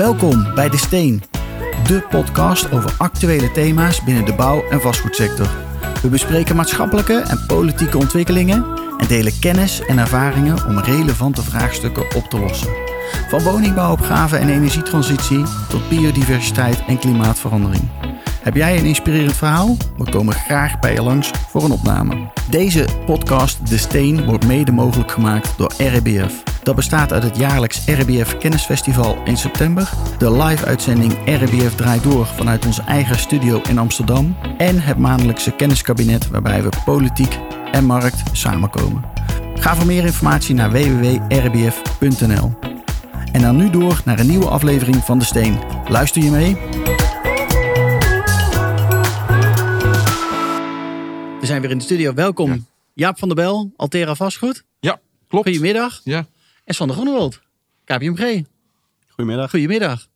Welkom bij De Steen, de podcast over actuele thema's binnen de bouw- en vastgoedsector. We bespreken maatschappelijke en politieke ontwikkelingen en delen kennis en ervaringen om relevante vraagstukken op te lossen. Van woningbouwopgave en energietransitie tot biodiversiteit en klimaatverandering. Heb jij een inspirerend verhaal? We komen graag bij je langs voor een opname. Deze podcast De Steen wordt mede mogelijk gemaakt door RBF. Dat bestaat uit het jaarlijks RBF Kennisfestival in september, de live-uitzending RBF Draait Door vanuit onze eigen studio in Amsterdam en het maandelijkse kenniskabinet waarbij we politiek en markt samenkomen. Ga voor meer informatie naar www.rbf.nl. En dan nu door naar een nieuwe aflevering van De Steen. Luister je mee? We zijn weer in de studio. Welkom Ja. Jaap van der Bel, Altera Vastgoed. Ja, klopt. Goedemiddag. Ja. En Sander Groenewold, KPMG. Goedemiddag. Goedemiddag.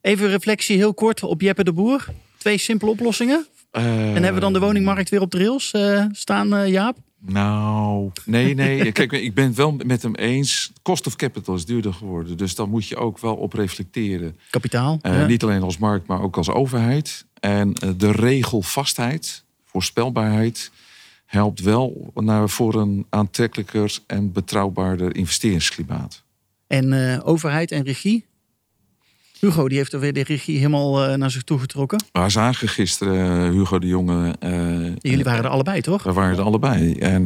Even reflectie heel kort op Jeppe de Boer. Twee simpele oplossingen. en hebben we dan de woningmarkt weer op de rails eh, staan, eh, Jaap? Nou, nee, nee. Kijk, ik ben het wel met hem eens. Cost of capital is duurder geworden. Dus daar moet je ook wel op reflecteren. Kapitaal. Eh, ja. Niet alleen als markt, maar ook als overheid. En de regelvastheid, voorspelbaarheid, helpt wel naar, voor een aantrekkelijker en betrouwbaarder investeringsklimaat. En eh, overheid en regie? Hugo, die heeft er weer de regie helemaal eh, naar zich toe getrokken. We zagen gisteren eh, Hugo de Jonge. Jullie waren er allebei, toch? We waren er allebei. En,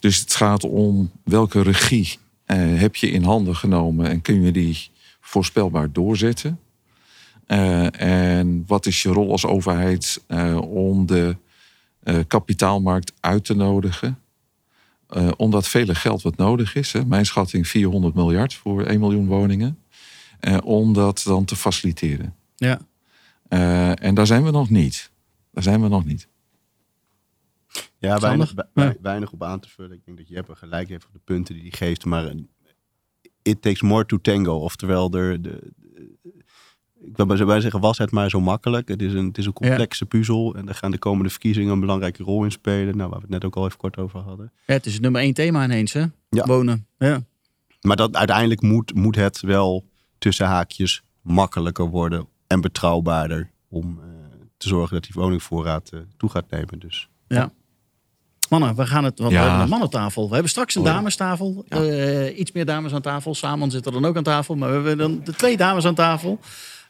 dus het gaat om welke regie heb je in handen genomen en kun je die voorspelbaar doorzetten. En wat is je rol als overheid om de eh, kapitaalmarkt uit te nodigen? Eh, omdat vele geld wat nodig is. Hè. Mijn schatting 400 miljard voor 1 miljoen woningen. Eh, om dat dan te faciliteren. Ja. Eh, en daar zijn we nog niet. Daar zijn we nog niet. Ja, weinig, we- op aan te vullen. Ik denk dat Jeppe gelijk heeft op de punten die hij geeft. Maar it takes more to tango. Oftewel, de, de, ik wil bij zeggen, was het maar zo makkelijk. Het is een, het is een complexe puzzel. En daar gaan de komende verkiezingen een belangrijke rol in spelen. Nou, waar we het net ook al even kort over hadden. Ja, het is het nummer één thema ineens, hè? Ja. Wonen. Ja. Maar dat, uiteindelijk moet, moet het wel tussen haakjes makkelijker worden. En betrouwbaarder. Om eh, te zorgen dat die woningvoorraad eh, toe gaat nemen. Dus ja. Mannen, we gaan het. Want Ja. we hebben een mannentafel. We hebben straks een Oh ja. damestafel. Ja. Eh, iets meer dames aan tafel. Samen zit er dan ook aan tafel. Maar we hebben dan de twee dames aan tafel.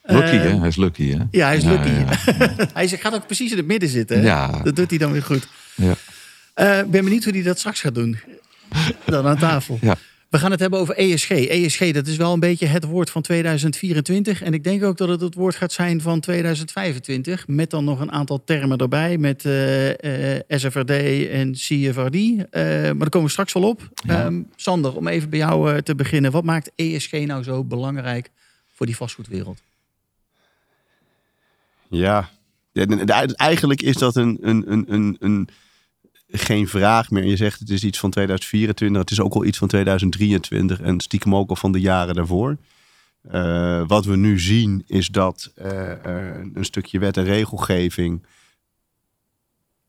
Lucky, Eh, hè? Hij is lucky, hè? Ja, hij is lucky. ja, hij gaat ook precies in het midden zitten. Hè? Dat doet hij dan weer goed. ja. Eh, Ik ben benieuwd hoe hij dat straks gaat doen. Dan aan tafel. We gaan het hebben over ESG. ESG, dat is wel een beetje het woord van 2024. En ik denk ook dat het het woord gaat zijn van 2025. Met dan nog een aantal termen erbij. Met eh, eh, SFRD en CFRD. Maar daar komen we straks wel op. Ehm, Sander, om even bij jou te beginnen. Wat maakt ESG nou zo belangrijk voor die vastgoedwereld? Ja, eigenlijk is dat een, een, een, een, een, geen vraag meer. Je zegt het is iets van 2024, het is ook al iets van 2023 en stiekem ook al van de jaren daarvoor. Eh, wat we nu zien is dat eh, een stukje wet en regelgeving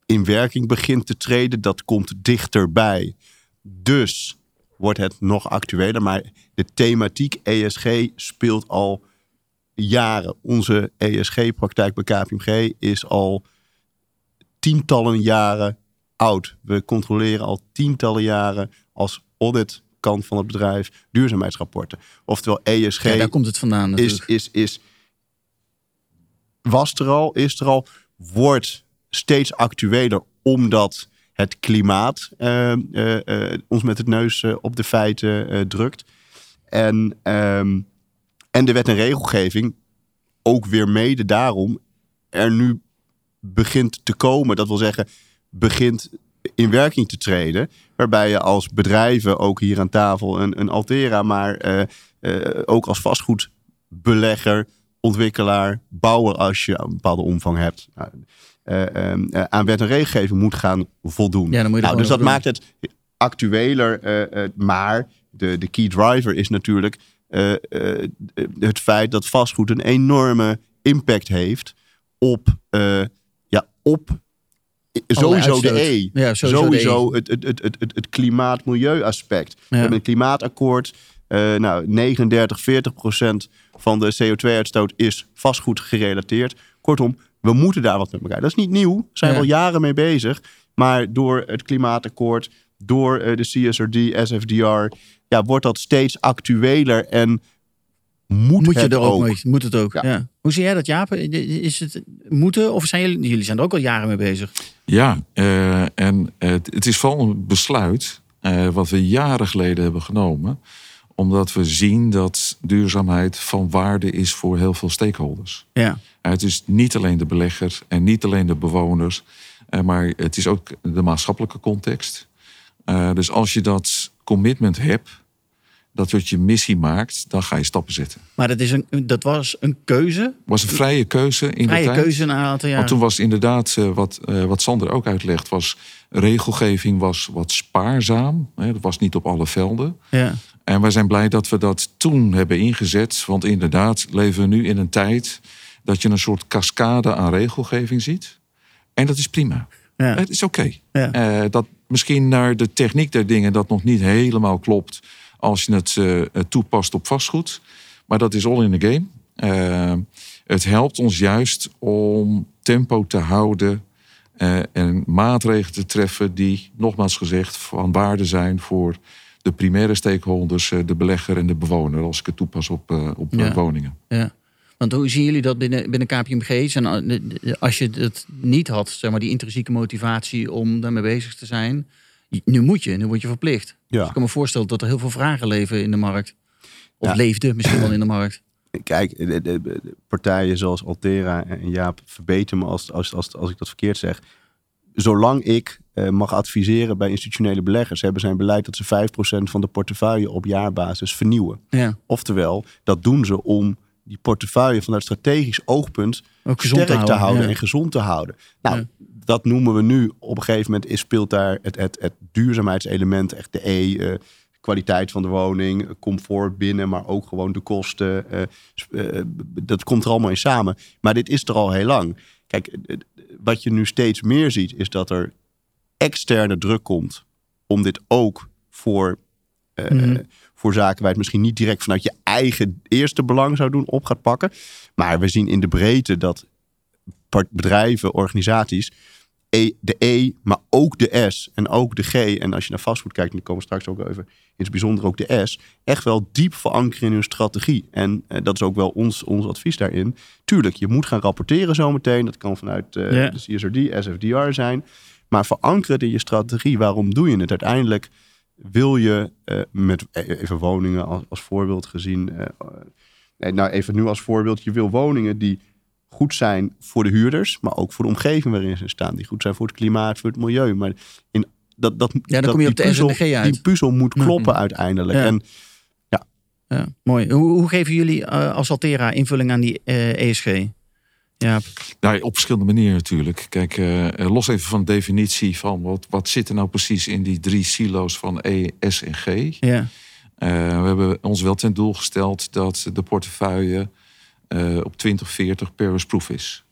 in werking begint te treden. Dat komt dichterbij. Dus wordt het nog actueler. Maar de thematiek ESG speelt al jaren. Onze ESG-praktijk bij KPMG is al tientallen jaren oud. We controleren al tientallen jaren als auditkant van het bedrijf duurzaamheidsrapporten. Oftewel ESG Ja, daar komt het vandaan is, natuurlijk. is, is, was er al, is er al, wordt steeds actueler omdat het klimaat eh, eh, eh, ons met het neus op de feiten drukt. En, ehm, en de wet en regelgeving ook weer mede daarom er nu begint te komen. Dat wil zeggen, begint in werking te treden. Waarbij je als bedrijven, ook hier aan tafel, een, een Altera, maar eh, eh, ook als vastgoedbelegger, ontwikkelaar, bouwer, als je een bepaalde omvang hebt, nou, eh, aan wet en regelgeving moet gaan voldoen. Ja, moet nou, dus dat maakt het actueler, maar de, de key driver is natuurlijk eh, eh, het feit dat vastgoed een enorme impact heeft op, eh, ja, op sowieso de. E. Ja, sowieso de E. het, het, het, het, klimaat-milieu aspect. We Ja. hebben een klimaatakkoord. Nou, 39, 40 procent van de CO2-uitstoot is vastgoed gerelateerd. Kortom, we moeten daar wat met elkaar. Dat is niet nieuw, we zijn ja. al jaren mee bezig. Maar door het klimaatakkoord, door de CSRD, SFDR, ja, wordt dat steeds actueler en moet, moet je het er ook, ook. mee? Moet het ook? Ja. Ja. Hoe zie jij dat, Jaap? Is het moeten of zijn jullie, jullie zijn er ook al jaren mee bezig? Ja, uh, en uh, het is vooral een besluit uh, wat we jaren geleden hebben genomen. Omdat we zien dat duurzaamheid van waarde is voor heel veel stakeholders. Ja. het is niet alleen de belegger en niet alleen de bewoners. maar het is ook de maatschappelijke context. Dus als je dat commitment hebt dat wat je missie maakt, dan ga je stappen zetten. Maar dat, is een, dat was een keuze? was een vrije keuze in vrije de tijd. keuze na een aantal jaar. Want toen was inderdaad, uh, wat, uh, wat Sander ook uitlegt, was regelgeving was wat spaarzaam. Hè, dat was niet op alle velden. Ja. En wij zijn blij dat we dat toen hebben ingezet. Want inderdaad leven we nu in een tijd dat je een soort cascade aan regelgeving ziet. En dat is prima. Ja. Het is oké. Ja. Uh, dat misschien naar de techniek der dingen dat nog niet helemaal klopt als je het uh, toepast op vastgoed. Maar dat is all in the game. Uh, het helpt ons juist om tempo te houden uh, en maatregelen te treffen die, nogmaals gezegd, van waarde zijn voor de primaire stakeholders, de belegger en de bewoner, als ik het toepas op, op Ja. woningen. Ja. Want hoe zien jullie dat binnen, binnen KPMG? En als je het niet had, zeg maar, die intrinsieke motivatie om daarmee bezig te zijn, nu moet je, nu word je verplicht. Ja. Dus ik kan me voorstellen dat er heel veel vragen leven in de markt. Of Ja. leefden misschien wel in de markt. Kijk, de, de- de partijen zoals Altera en Jaap, verbeter me als, als, als, als ik dat verkeerd zeg. Zolang ik eh, mag adviseren bij institutionele beleggers, hebben zijn beleid dat ze 5% van de portefeuille op jaarbasis vernieuwen. Ja, Oftewel, dat doen ze om die portefeuille vanuit strategisch oogpunt sterk te houden. ja. en gezond te houden. Nou, Ja. dat noemen we nu op een gegeven moment is, speelt daar het, het, het duurzaamheidselement, echt de E, eh, kwaliteit van de woning, comfort binnen, maar ook gewoon de kosten. eh, eh, dat komt er allemaal in samen. Maar dit is er al heel lang. Kijk, wat je nu steeds meer ziet, is dat er externe druk komt om dit ook voor, Mhm. Voor zaken waar je het misschien niet direct vanuit je eigen eerste belang zou doen op gaat pakken. Maar we zien in de breedte dat bedrijven, organisaties, E- de E, maar ook de S en ook de G. En als je naar vastgoed kijkt, en dan komen we straks ook even in het bijzonder ook de S, echt wel diep verankeren in hun strategie. En eh, dat is ook wel ons, ons advies daarin. Tuurlijk, je moet gaan rapporteren zometeen. Dat kan vanuit eh, de CSRD, SFDR zijn. Maar verankeren in je strategie. Waarom doe je het? Uiteindelijk wil je eh, met eh, even woningen als, als voorbeeld gezien. eh, nou, even nu als voorbeeld. Je wil woningen die goed zijn voor de huurders, maar ook voor de omgeving waarin ze staan. Die goed zijn voor het klimaat, voor het milieu. Maar in, dat, dat, dan dat kom je die op de puzzel- uit. Die puzzel moet Ja. kloppen uiteindelijk. Ja. En Ja, mooi. Hoe, hoe geven jullie als Altera invulling aan die ESG? Ja, Nou, op verschillende manieren natuurlijk. Kijk, eh, eh, los even van de definitie van wat, wat zit er nou precies in die drie silo's van E, S en G. ja, Eh, we hebben ons wel ten doel gesteld dat de portefeuille op 2040 Paris-proof is.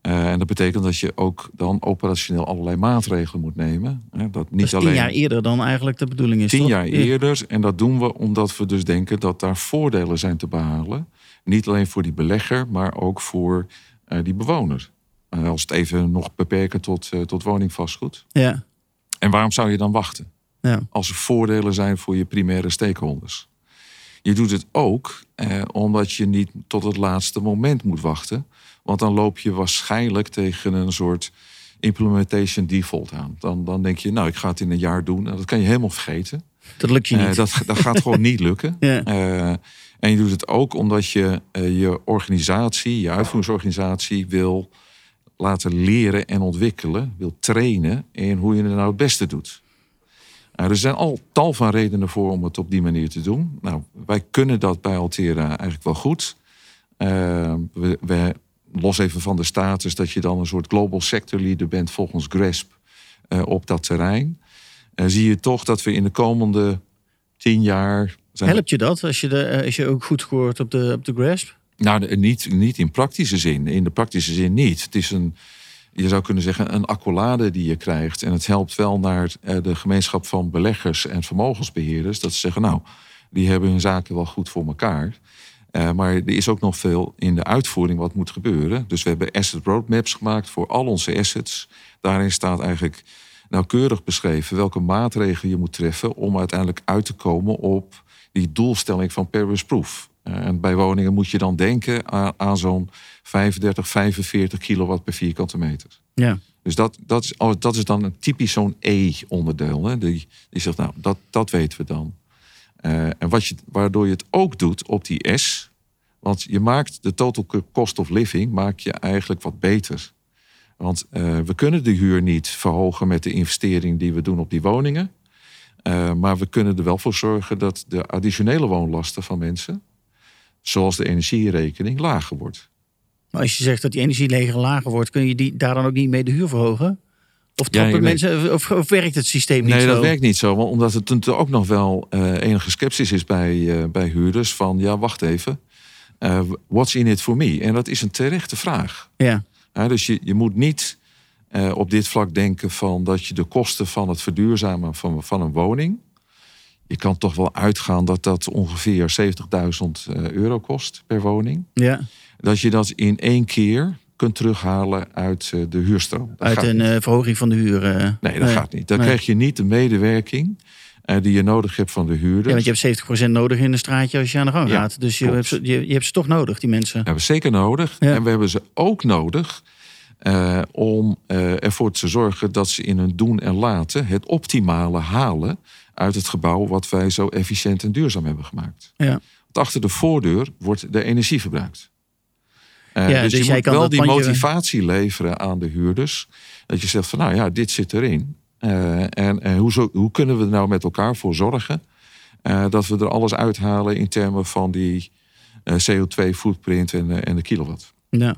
En dat betekent dat je ook dan operationeel allerlei maatregelen moet nemen. Hè, dat niet dat is tien alleen jaar eerder dan eigenlijk de bedoeling is. tien toch? jaar Ja. eerder. En dat doen we omdat we dus denken dat daar voordelen zijn te behalen. Niet alleen voor die belegger, maar ook voor eh, die bewoner. Eh, als het even nog beperken tot, eh, tot woningvastgoed. Ja, En waarom zou je dan wachten? ja, als er voordelen zijn voor je primaire stakeholders. Je doet het ook eh, omdat je niet tot het laatste moment moet wachten. Want dan loop je waarschijnlijk tegen een soort implementation default aan. Dan, dan denk je, nou, ik ga het in een jaar doen. En dat kan je helemaal vergeten. Dat lukt je Eh, niet. dat, dat gaat gewoon niet lukken. Ja. Eh, en je doet het ook omdat je eh, je organisatie, je uitvoeringsorganisatie wil laten leren en ontwikkelen, wil trainen in hoe je het nou het beste doet. Nou, er zijn al tal van redenen voor om het op die manier te doen. Nou, wij kunnen dat bij Altera eigenlijk wel goed. We, we, los even van de status dat je dan een soort global sector leader bent volgens GRESP eh, op dat terrein. Eh, zie je toch dat we in de komende tien jaar. Zijn Helpt je dat als je, de, eh, als je ook goed scoort op de, op de grasp? Nou, de- niet, niet in praktische zin. In de praktische zin niet. Het is een, je zou kunnen zeggen, een accolade die je krijgt. En het helpt wel naar eh, de gemeenschap van beleggers en vermogensbeheerders. Dat ze zeggen, nou, die hebben hun zaken wel goed voor elkaar. Uh, maar er is ook nog veel in de uitvoering wat moet gebeuren. Dus we hebben asset roadmaps gemaakt voor al onze assets. Daarin staat eigenlijk nauwkeurig beschreven welke maatregelen je moet treffen om uiteindelijk uit te komen op die doelstelling van Paris Proof. Uh, en bij woningen moet je dan denken aan, aan zo'n 35, 45 kilowatt per vierkante meter. Ja. Dus dat, dat, is, dat is dan een typisch zo'n E-onderdeel. Die, die zegt, nou, dat, dat weten we dan. Uh, en wat je, waardoor je het ook doet op die S. Want je maakt de total cost of living maak je eigenlijk wat beter. Want uh, we kunnen de huur niet verhogen met de investering die we doen op die woningen. Uh, maar we kunnen er wel voor zorgen dat de additionele woonlasten van mensen, zoals de energierekening, lager wordt. Maar als je zegt dat die energieleger lager wordt, kun je die, daar dan ook niet mee de huur verhogen? Of, ja, nee. mensen, of, of, werkt het systeem niet nee, zo? Nee, dat werkt niet zo. Want omdat het natuurlijk ook nog wel uh, enige sceptisch is bij, uh, bij huurders. Van ja, wacht even. Uh, what's in it for me? En dat is een terechte vraag. Ja. Ja dus je, je moet niet op dit vlak denken van dat je de kosten van het verduurzamen van, van een woning. Je kan toch wel uitgaan dat dat ongeveer 70.000 euro kost per woning. Ja. Dat je dat in één keer kunt terughalen uit de huurstroom. Dat uit een verhoging van de huur. Uh, nee, dat nee. gaat niet. Dan nee. krijg je niet de medewerking die je nodig hebt van de huurders. Ja, want je hebt 70% nodig in een straatje als je aan de gang Ja, gaat. Dus je hebt, ze, je, je hebt ze toch nodig, die mensen. We hebben ze zeker nodig. Ja. En we hebben ze ook nodig uh, om uh, ervoor te zorgen dat ze in hun doen en laten het optimale halen uit het gebouw wat wij zo efficiënt en duurzaam hebben gemaakt. Ja. Want achter de voordeur wordt de energie verbruikt. Uh, Ja, dus, dus je jij moet kan wel die motivatie leveren aan de huurders. Dat je zegt van nou ja, dit zit erin. Uh, en en hoe, zo, hoe kunnen we er nou met elkaar voor zorgen uh, dat we er alles uithalen in termen van die uh, CO2-footprint en, en de kilowatt. Ja.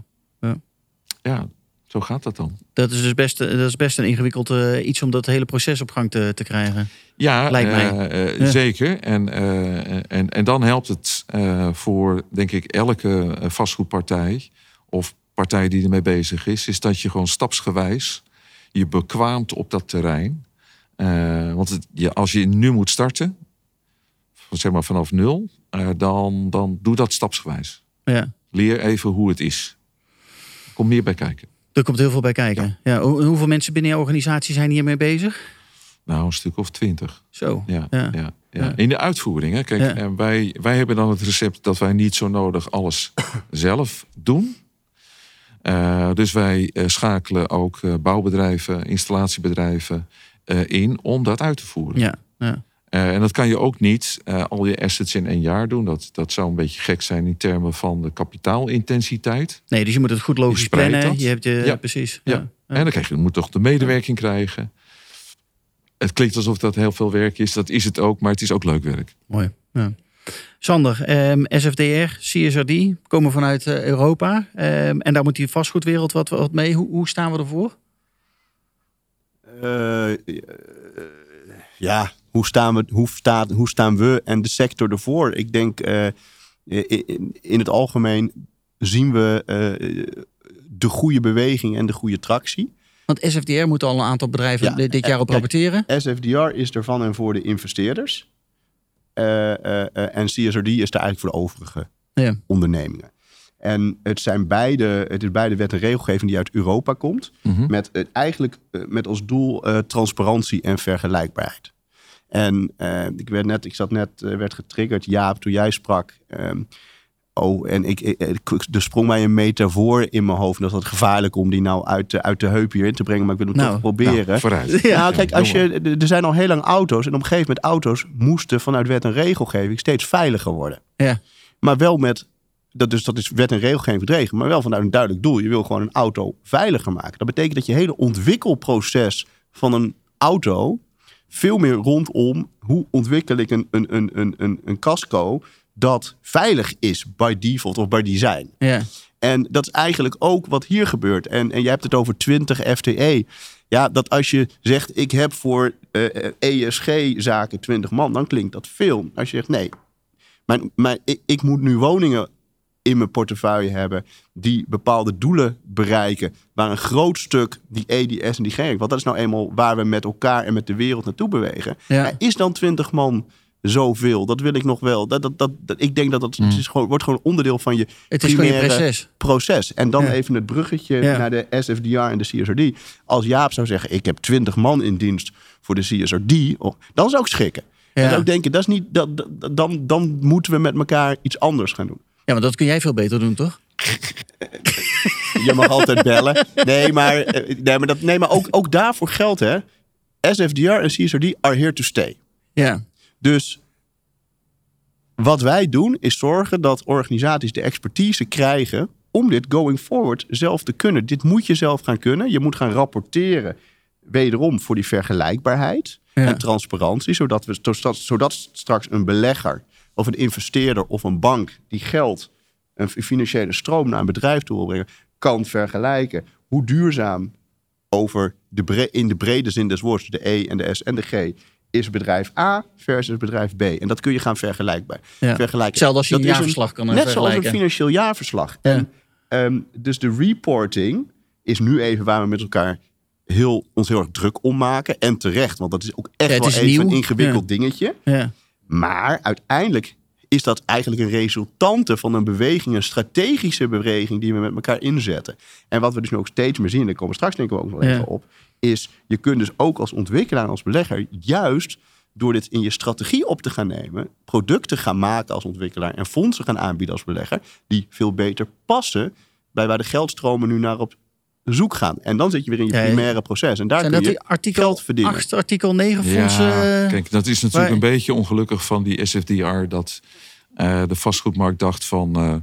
Ja, zo gaat dat dan. Dat is dus best, dat is best een ingewikkeld iets om dat hele proces op gang te, te krijgen. Ja, Lijkt mij. eh, eh, Ja. zeker. En, eh, en, en dan helpt het eh, voor, denk ik, elke eh, vastgoedpartij of partij die ermee bezig is, is dat je gewoon stapsgewijs je bekwaamt op dat terrein. Eh, want het, je, als je nu moet starten, zeg maar vanaf nul, eh, dan, dan doe dat stapsgewijs. Ja. Leer even hoe het is. Er komt meer bij kijken. Er komt heel veel bij kijken. Ja. hoe- hoeveel mensen binnen jouw organisatie zijn hiermee bezig? Nou, een stuk of twintig. Zo. Ja, Ja. ja. Ja. In de uitvoering. Hè. Kijk, Ja. en wij, wij hebben dan het recept dat wij niet zo nodig alles zelf doen. Eh, dus wij eh, schakelen ook eh, bouwbedrijven, installatiebedrijven in om dat uit te voeren. Ja. ja. En dat kan je ook niet al je assets in één jaar doen. Dat, dat zou een beetje gek zijn in termen van de kapitaalintensiteit. Nee, dus je moet het goed logisch plannen. dat. Je hebt je, Ja. precies. Ja. Ja. En dan krijg je, je moet toch de medewerking krijgen. Het klinkt alsof dat heel veel werk is. Dat is het ook, maar het is ook leuk werk. Mooi. Ja. Sander, ehm, SFDR, CSRD komen vanuit eh, Europa. Ehm, en daar moet die vastgoedwereld wat, wat mee. Hoe, hoe staan we ervoor? Eh, ja, hoe staan, we, hoe, staat, hoe staan we en de sector ervoor? Ik denk eh, in, in het algemeen zien we de goede beweging en de goede tractie. Want SFDR moet al een aantal bedrijven Ja, dit jaar op kijk, rapporteren. SFDR is er van en voor de investeerders. Eh, eh, eh, en CSRD is er eigenlijk voor de overige Ja. ondernemingen. En het, zijn beide, het is beide wet en regelgeving die uit Europa komt. Met eh, eigenlijk met als doel eh, transparantie en vergelijkbaarheid. En eh, ik, werd net, ik zat net, werd getriggerd, Jaap, toen jij sprak. ehm, oh, en ik, er sprong mij een metafoor in mijn hoofd. En dat is wat gevaarlijk om die nou uit, de- uit de heup hierin te brengen. Maar ik wil het Nou, toch proberen. Nou, vooruit. Ja. Nou, kijk, als je, er zijn al heel lang auto's. En op een gegeven moment auto's moesten vanuit wet en regelgeving steeds veiliger worden. Ja. Maar wel met, dat, dus dat is wet en regelgeving verdregen. Maar wel vanuit een duidelijk doel. Je wil gewoon een auto veiliger maken. Dat betekent dat je hele ontwikkelproces van een auto veel meer rondom hoe ontwikkel ik een, een, een, een, een, een casco dat veilig is by default of by design. Ja. En dat is eigenlijk ook wat hier gebeurt. En, en jij hebt het over 20 FTE. Ja, dat als je zegt, ik heb voor eh, ESG-zaken 20 man, dan klinkt dat veel. Als je zegt, nee, maar, maar ik, ik moet nu woningen in mijn portefeuille hebben die bepaalde doelen bereiken, waar een groot stuk die EDS en die GERK, want dat is nou eenmaal waar we met elkaar en met de wereld naartoe bewegen. Ja. Ja, is dan 20 man zoveel. Dat wil ik nog wel. Dat, dat, dat, dat- ik denk dat dat Mm. het is gewoon, wordt gewoon onderdeel van je Het is gewoon je primaire proces. proces. En dan Ja. even het bruggetje Ja. naar de SFDR en de CSRD. Als Jaap zou zeggen, ik heb 20 man in dienst voor de CSRD, oh, dan zou ik schrikken. Ja. Dan zou ik denken, dat is niet, dat, dat- dan, dan moeten we met elkaar iets anders gaan doen. Ja, maar dat kun jij veel beter doen, toch? Je mag altijd bellen. Nee, maar, eh, nee, maar, dat, nee, maar ook, ook daarvoor geldt, hè. SFDR en CSRD are here to stay. Ja. Dus wat wij doen is zorgen dat organisaties de expertise krijgen om dit going forward zelf te kunnen. Dit moet je zelf gaan kunnen. Je moet gaan rapporteren, wederom voor die vergelijkbaarheid Ja. en transparantie, zodat, we, zodat, zodat straks een belegger of een investeerder of een bank die geld, een financiële stroom naar een bedrijf toe wil brengen, kan vergelijken hoe duurzaam over de bre- in de brede zin des woords, de E en de S en de G, is bedrijf A versus bedrijf B. En dat kun je gaan vergelijkbaar. Ja. vergelijken. Hetzelfde als je Dat een jaarverslag kan, eh, Net zoals een vergelijken. financieel jaarverslag. Ja. En, ehm, dus de reporting is nu even waar we met elkaar heel, ons heel erg druk om maken. En terecht, want dat is ook echt Ja, wel even een ingewikkeld dingetje. Ja. Maar uiteindelijk is dat eigenlijk een resultante van een beweging, een strategische beweging die we met elkaar inzetten. En wat we dus nu ook steeds meer zien, en daar komen we straks denk ik ook nog even op, is je kunt dus ook als ontwikkelaar en als belegger juist door dit in je strategie op te gaan nemen, producten gaan maken als ontwikkelaar en fondsen gaan aanbieden als belegger, die veel beter passen bij waar de geldstromen nu naar op zoek gaan. En dan zit je weer in je primaire proces. En daar Zijn kun dat je die artikel geld verdienen. 8, artikel 9 fondsen? Ja, eh, kijk, dat is natuurlijk waar- een beetje ongelukkig van die SFDR dat eh, de vastgoedmarkt dacht van,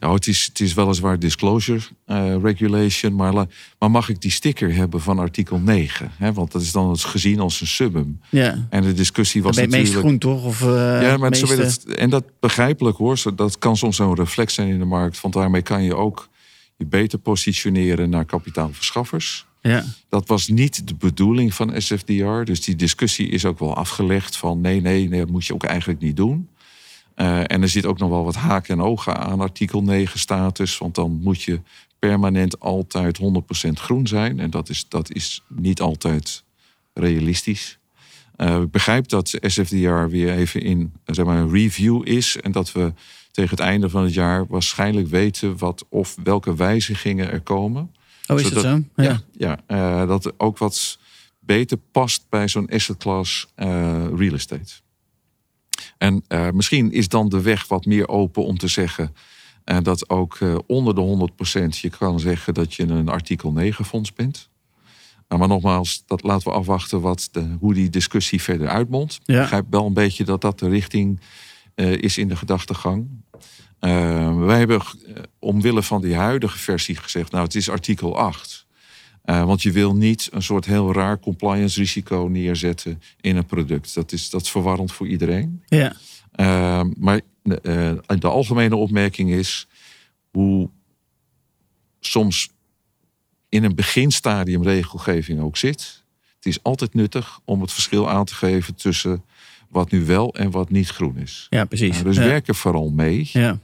ja, het, is, het is weliswaar disclosure eh, regulation, maar, la- maar mag ik die sticker hebben van artikel 9? Hè? Want dat is dan gezien als een summum. ja. En de discussie was je meest natuurlijk... groen, toch? Of, ja, maar zo meeste- weet het, en dat begrijpelijk hoor. Zo- Dat kan soms zo'n reflex zijn in de markt. Want daarmee kan je ook je beter positioneren naar kapitaalverschaffers. Ja. Dat was niet de bedoeling van SFDR. Dus die discussie is ook wel afgelegd van nee, nee, nee dat moet je ook eigenlijk niet doen. Eh, en er zit ook nog wel wat haken en ogen aan artikel 9 status. Want dan moet je permanent altijd 100% groen zijn. En dat is, dat is niet altijd realistisch. Eh, ik begrijp dat SFDR weer even in zeg maar, een review is. En dat we tegen het einde van het jaar waarschijnlijk weten wat of welke wijzigingen er komen. Oh, is dat zo? Ja, ja eh, dat ook wat beter past bij zo'n asset class real estate. En eh, misschien is dan de weg wat meer open om te zeggen eh, dat ook eh, onder de 100% je kan zeggen dat je een artikel 9 fonds bent. Nou, maar nogmaals, dat laten we afwachten wat de, hoe die discussie verder uitmondt. Ja. Ik begrijp wel een beetje dat dat de richting is in de gedachtegang. Wij hebben omwille van die huidige versie gezegd, nou het is artikel 8. Eh, want je wil niet een soort heel raar compliance risico neerzetten in een product. Dat is, dat is verwarrend voor iedereen. Ja. Uh, maar uh, de algemene opmerking is hoe soms in een beginstadium regelgeving ook zit. Het is altijd nuttig om het verschil aan te geven tussen wat nu wel en wat niet groen is. ja, precies. Uh, dus ja. werk er vooral mee. Ja.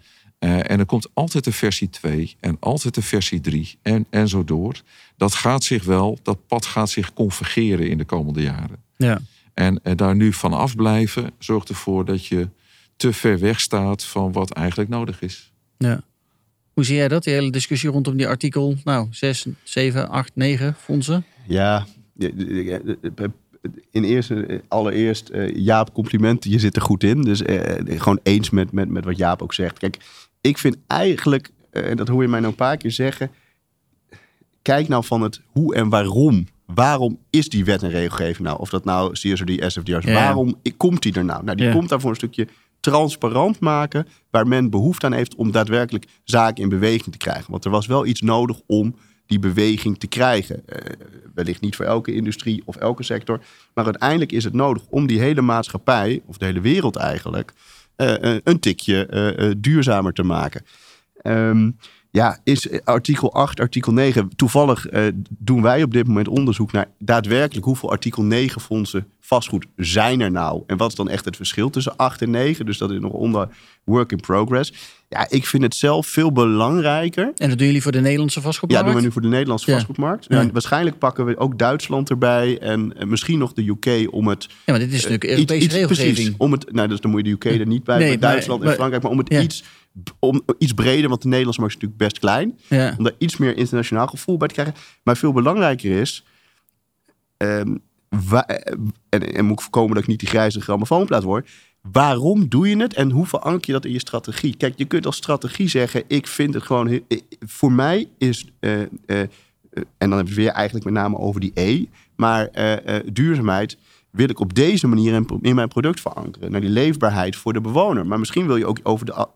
Uh, en er komt altijd de versie 2 en altijd de versie 3 en, en zo door. Dat gaat zich wel, dat pad gaat zich convergeren in de komende jaren. Ja. En, en daar nu van afblijven zorgt ervoor dat je te ver weg staat van wat eigenlijk nodig is. Ja. Hoe zie jij dat, die hele discussie rondom die artikel nou, 6, 7, 8, 9 fondsen? Ja, in eerste, allereerst uh, Jaap complimenten, je zit er goed in. Dus uh, gewoon eens met, met, met wat Jaap ook zegt. Kijk, ik vind eigenlijk, uh, en dat hoor je mij nou een paar keer zeggen... kijk nou van het hoe en waarom. Waarom is die wet en regelgeving nou? Of dat nou CSRD, SFDR's, ja. waarom komt die er nou? Nou, die ja. komt daar voor een stukje transparant maken... waar men behoefte aan heeft om daadwerkelijk zaken in beweging te krijgen. Want er was wel iets nodig om die beweging te krijgen. Uh, wellicht niet voor elke industrie of elke sector. Maar uiteindelijk is het nodig om die hele maatschappij, of de hele wereld eigenlijk, een tikje duurzamer te maken. Um, Ja, is artikel 8, artikel 9. Toevallig eh, doen wij op dit moment onderzoek naar daadwerkelijk hoeveel artikel 9 fondsen vastgoed zijn er nou. En wat is dan echt het verschil tussen 8 en 9? Dus dat is nog onder work in progress. Ja, ik vind het zelf veel belangrijker. En dat doen jullie voor de Nederlandse Ja, vastgoedmarkt? doen we nu voor de Nederlandse Ja. vastgoedmarkt. Ja. Ja, waarschijnlijk pakken we ook Duitsland erbij en eh, misschien nog de UK om het Ja, maar dit is natuurlijk Eh, Europese iets- iets- regelgeving. Precies, om het, nou, dus dan moet je de UK er niet bij, Nee, maar maar- Duitsland en Frankrijk, maar om het ja. iets, om, iets breder, want de Nederlandse markt is natuurlijk best klein, Ja. om daar iets meer internationaal gevoel bij te krijgen. Maar veel belangrijker is, ehm, eh, en, en moet ik voorkomen dat ik niet die grijze grammofoonplaat word. Waarom doe je het en hoe veranker je dat in je strategie? Kijk, je kunt als strategie zeggen: ik vind het gewoon. Voor mij is. eh, eh, en dan hebben we weer eigenlijk met name over die E. Maar duurzaamheid wil ik op deze manier in, in mijn product verankeren. Naar die leefbaarheid voor de bewoner. Maar misschien wil je ook over de, eh,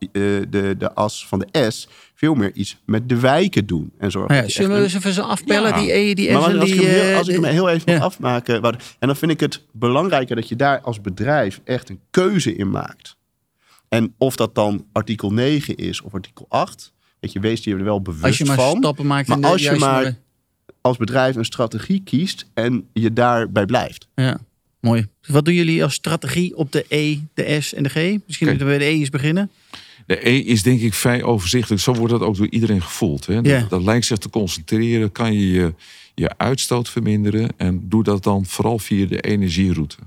de, de as van de S veel meer iets met de wijken doen. En zorgen dat ja, zullen we eens even zo afbellen, Ja. die E, die S maar en als, die... ik heel, eh, als ik hem heel even ja. afmaken. En dan vind ik het belangrijker dat je daar als bedrijf echt een keuze in maakt. En of dat dan artikel 9 is of artikel 8. Weet je, wees je er wel bewust Als je maar van. stappen maakt Maar in de als je maar- Als bedrijf een strategie kiest en je daarbij blijft. Ja, mooi. Wat doen jullie als strategie op de E, de S en de G? Misschien moeten we bij de E eens beginnen. De E is denk ik vrij overzichtelijk. Zo wordt dat ook door iedereen gevoeld. Hè? Dat, lijkt zich te concentreren. Kan je, je je uitstoot verminderen. En doe dat dan vooral via de energieroute.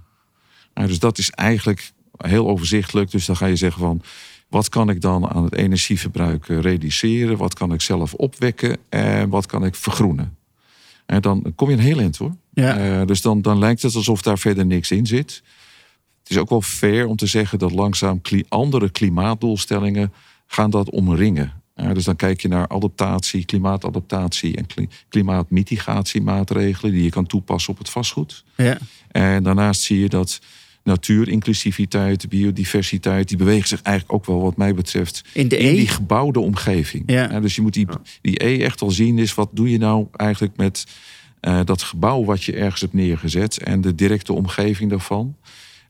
Nou, dus dat is eigenlijk heel overzichtelijk. Dus dan ga je zeggen van... Wat kan ik dan aan het energieverbruik eh, reduceren? Wat kan ik zelf opwekken? En wat kan ik vergroenen? En dan kom je een heel eind hoor. Ja. Eh, dus dan, dan lijkt het alsof daar verder niks in zit. Het is ook wel fair om te zeggen dat langzaam andere klimaatdoelstellingen gaan dat omringen. Ja, dus dan kijk je naar adaptatie, klimaatadaptatie en kli- klimaatmitigatiemaatregelen die je kan toepassen op het vastgoed. Ja. En daarnaast zie je dat natuurinclusiviteit, biodiversiteit, die bewegen zich eigenlijk ook wel wat mij betreft In de in E? die gebouwde omgeving. Ja. dus je moet die, die E echt al zien is wat doe je nou eigenlijk met eh, dat gebouw wat je ergens hebt neergezet en de directe omgeving daarvan.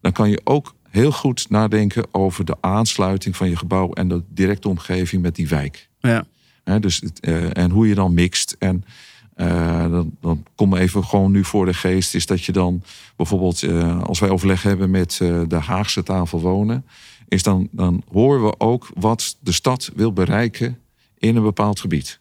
Dan kan je ook heel goed nadenken over de aansluiting van je gebouw en de directe omgeving met die wijk. Ja. Dus, eh, en hoe je dan mixt. En eh, dan, dan kom even gewoon nu voor de geest. Is dat je dan bijvoorbeeld, eh, als wij overleg hebben met eh, de Haagse tafel wonen. Is dan, dan horen we ook wat de stad wil bereiken in een bepaald gebied.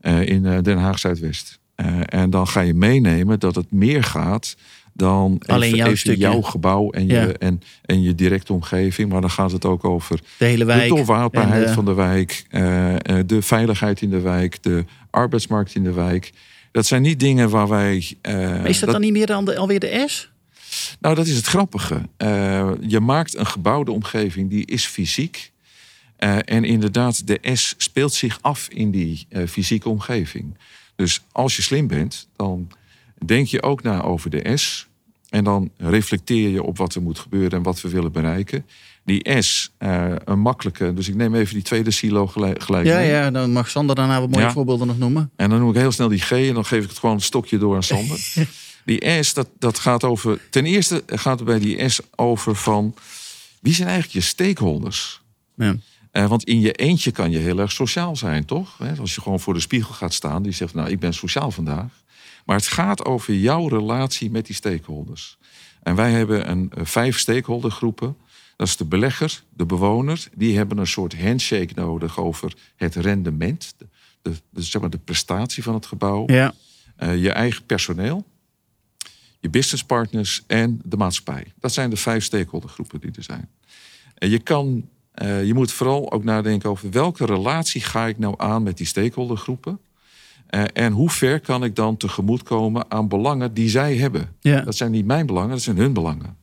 In Den Haag Zuidwest. En dan ga je meenemen dat het meer gaat dan Alleen jouw even jouw gebouw en je, en, en je directe omgeving. Maar dan gaat het ook over De hele wijk. de van de wijk, eh, eh, de veiligheid in de wijk, de arbeidsmarkt in de wijk. Dat zijn niet dingen waar wij. eh, Maar is dat, dan niet meer dan de, alweer de S? Nou, dat is het grappige. Je maakt een gebouwde omgeving die is fysiek. En inderdaad, de S speelt zich af in die fysieke omgeving. Dus als je slim bent, dan denk je ook na over de S. En dan reflecteer je op wat er moet gebeuren en wat we willen bereiken. Die S, eh, een makkelijke. Dus ik neem even die tweede silo gelijk, gelijk Ja, mee. ja, dan mag Sander daarna wat mooie Ja. voorbeelden nog noemen. En dan noem ik heel snel die G en dan geef ik het gewoon een stokje door aan Sander. die S, dat, dat gaat over. Ten eerste gaat het bij die S over van. Wie zijn eigenlijk je stakeholders? Ja. Eh, want in je eentje kan je heel erg sociaal zijn, toch? Als je gewoon voor de spiegel gaat staan, die zegt, nou, ik ben sociaal vandaag. Maar het gaat over jouw relatie met die stakeholders. En wij hebben een, eh, vijf stakeholdergroepen. Dat is de belegger, de bewoner. Die hebben een soort handshake nodig over het rendement. De, de, de, zeg maar de prestatie van het gebouw. Ja. Eh, je eigen personeel. Je businesspartners en de maatschappij. Dat zijn de vijf stakeholdergroepen die er zijn. En je, kan, eh, je moet vooral ook nadenken over welke relatie ga ik nou aan met die stakeholdergroepen. Eh, en hoe ver kan ik dan tegemoetkomen aan belangen die zij hebben. Ja. Dat zijn niet mijn belangen, dat zijn hun belangen.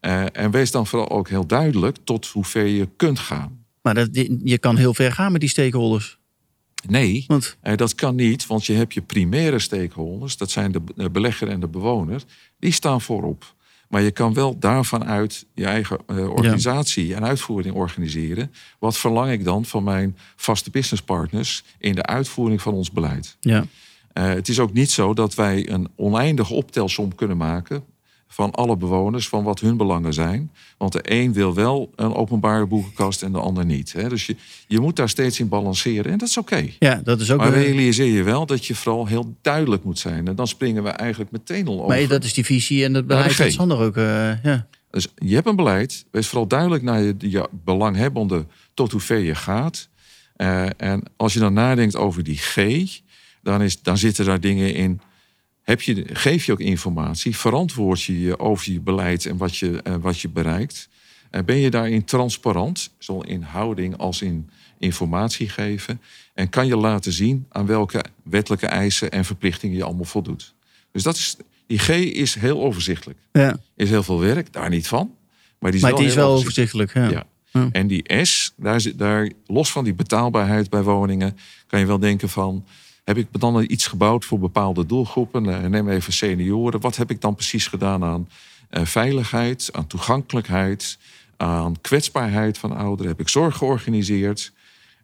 Eh, en wees dan vooral ook heel duidelijk tot hoe ver je kunt gaan. Maar dat, je kan heel ver gaan met die stakeholders. Nee, Want Eh, dat kan niet, want je hebt je primaire stakeholders, dat zijn de de belegger en de bewoner, die staan voorop. Maar je kan wel daarvan uit je eigen eh, organisatie en uitvoering organiseren. Wat verlang ik dan van mijn vaste businesspartners in de uitvoering van ons beleid? ja. Eh, het is ook niet zo dat wij een oneindige optelsom kunnen maken van alle bewoners van wat hun belangen zijn. Want de een wil wel een openbare boekenkast en de ander niet. Hè? Dus je, je moet daar steeds in balanceren en dat is oké. Ja, dat is ook... Maar realiseer je wel dat je vooral heel duidelijk moet zijn. En dan springen we eigenlijk meteen al over. maar dat is die visie en dat beleid dat Sander ook... eh, ja. Dus je hebt een beleid. Wees vooral duidelijk naar je, je belanghebbende tot hoe ver je gaat. Eh, en als je dan nadenkt over die G, dan, is, dan zitten daar dingen in. Heb je, geef je ook informatie? Verantwoord je je over je beleid en wat je, eh, wat je bereikt? En ben je daarin transparant, zowel in houding als in informatie geven? En kan je laten zien aan welke wettelijke eisen en verplichtingen je allemaal voldoet? Dus dat is, die G is heel overzichtelijk. ja. Is heel veel werk, daar niet van. Maar die is Maar wel, die is heel wel overzichtelijk. overzichtelijk. Ja. Ja. En die S, daar, daar, los van die betaalbaarheid bij woningen, kan je wel denken van. Heb ik dan iets gebouwd voor bepaalde doelgroepen? Eh, Neem even senioren. Wat heb ik dan precies gedaan aan eh, veiligheid, aan toegankelijkheid, aan kwetsbaarheid van ouderen? Heb ik zorg georganiseerd?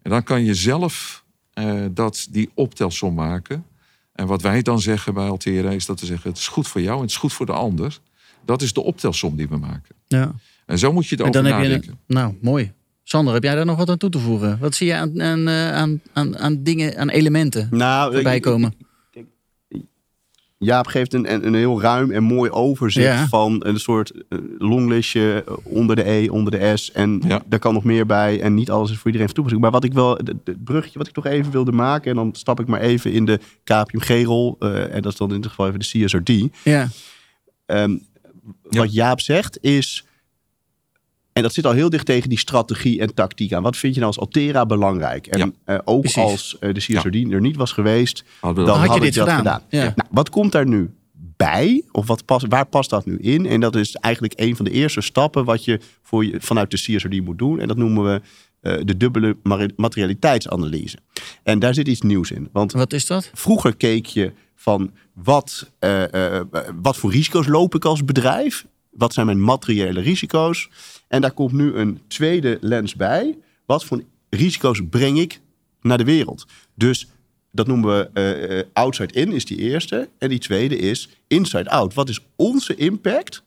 En dan kan je zelf eh, dat, die optelsom maken. En wat wij dan zeggen bij Altera is dat we zeggen: het is goed voor jou en het is goed voor de ander. Dat is de optelsom die we maken. Ja. En zo moet je heb je... nadenken. Nou, mooi. Sander, heb jij daar nog wat aan toe te voegen? Wat zie je aan, aan, eh, aan, aan, aan dingen, aan elementen Nou, voorbij ik- komen? Jaap geeft een, een, een heel ruim en mooi overzicht Ja. van een soort eh, longlistje onder de E, onder de S. En Ja. daar kan nog meer bij. En niet alles is voor iedereen toepassing. Maar wat ik wel, het bruggetje wat ik toch even wilde maken. En dan stap ik maar even in de KPMG-rol. eh, en dat is dan in dit geval even de CSRD. Ja, Ehm, Ja. Wat Jaap zegt is. En dat zit al heel dicht tegen die strategie en tactiek aan. Wat vind je nou als Altera belangrijk? En Ja. eh, ook Precies. als eh, de CSRD er niet was geweest, Hadden we dan dat had je dit gedaan. gedaan. Ja. Nou, wat komt daar nu bij? Of wat past, waar past dat nu in? En dat is eigenlijk een van de eerste stappen wat je, voor je vanuit de CSRD moet doen. En dat noemen we eh, de dubbele materialiteitsanalyse. En daar zit iets nieuws in. Want wat is dat? vroeger keek je van wat, eh, eh, wat voor risico's loop ik als bedrijf? Wat zijn mijn materiële risico's? En daar komt nu een tweede lens bij. Wat voor risico's breng ik naar de wereld? Dus dat noemen we eh, eh, outside in, is die eerste. En die tweede is inside out. Wat is onze impact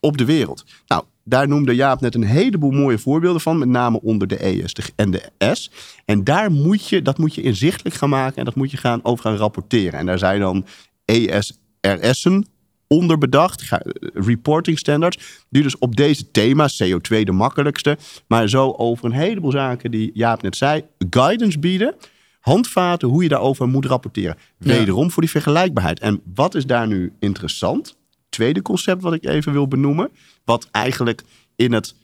op de wereld? Nou, daar noemde Jaap net een heleboel mooie voorbeelden van. Met name onder de ES en de S. En daar moet je, dat moet je inzichtelijk gaan maken. En dat moet je gaan, over gaan rapporteren. En daar zijn dan ESRS'en onder bedacht. Ga- Reporting standards. Die dus op deze thema's, CO2 de makkelijkste. Maar zo over een heleboel zaken die Jaap net zei. Guidance bieden. Handvaten hoe je daarover moet rapporteren. Ja. Wederom voor die vergelijkbaarheid. En wat is daar nu interessant? Tweede concept wat ik even wil benoemen. Wat eigenlijk in het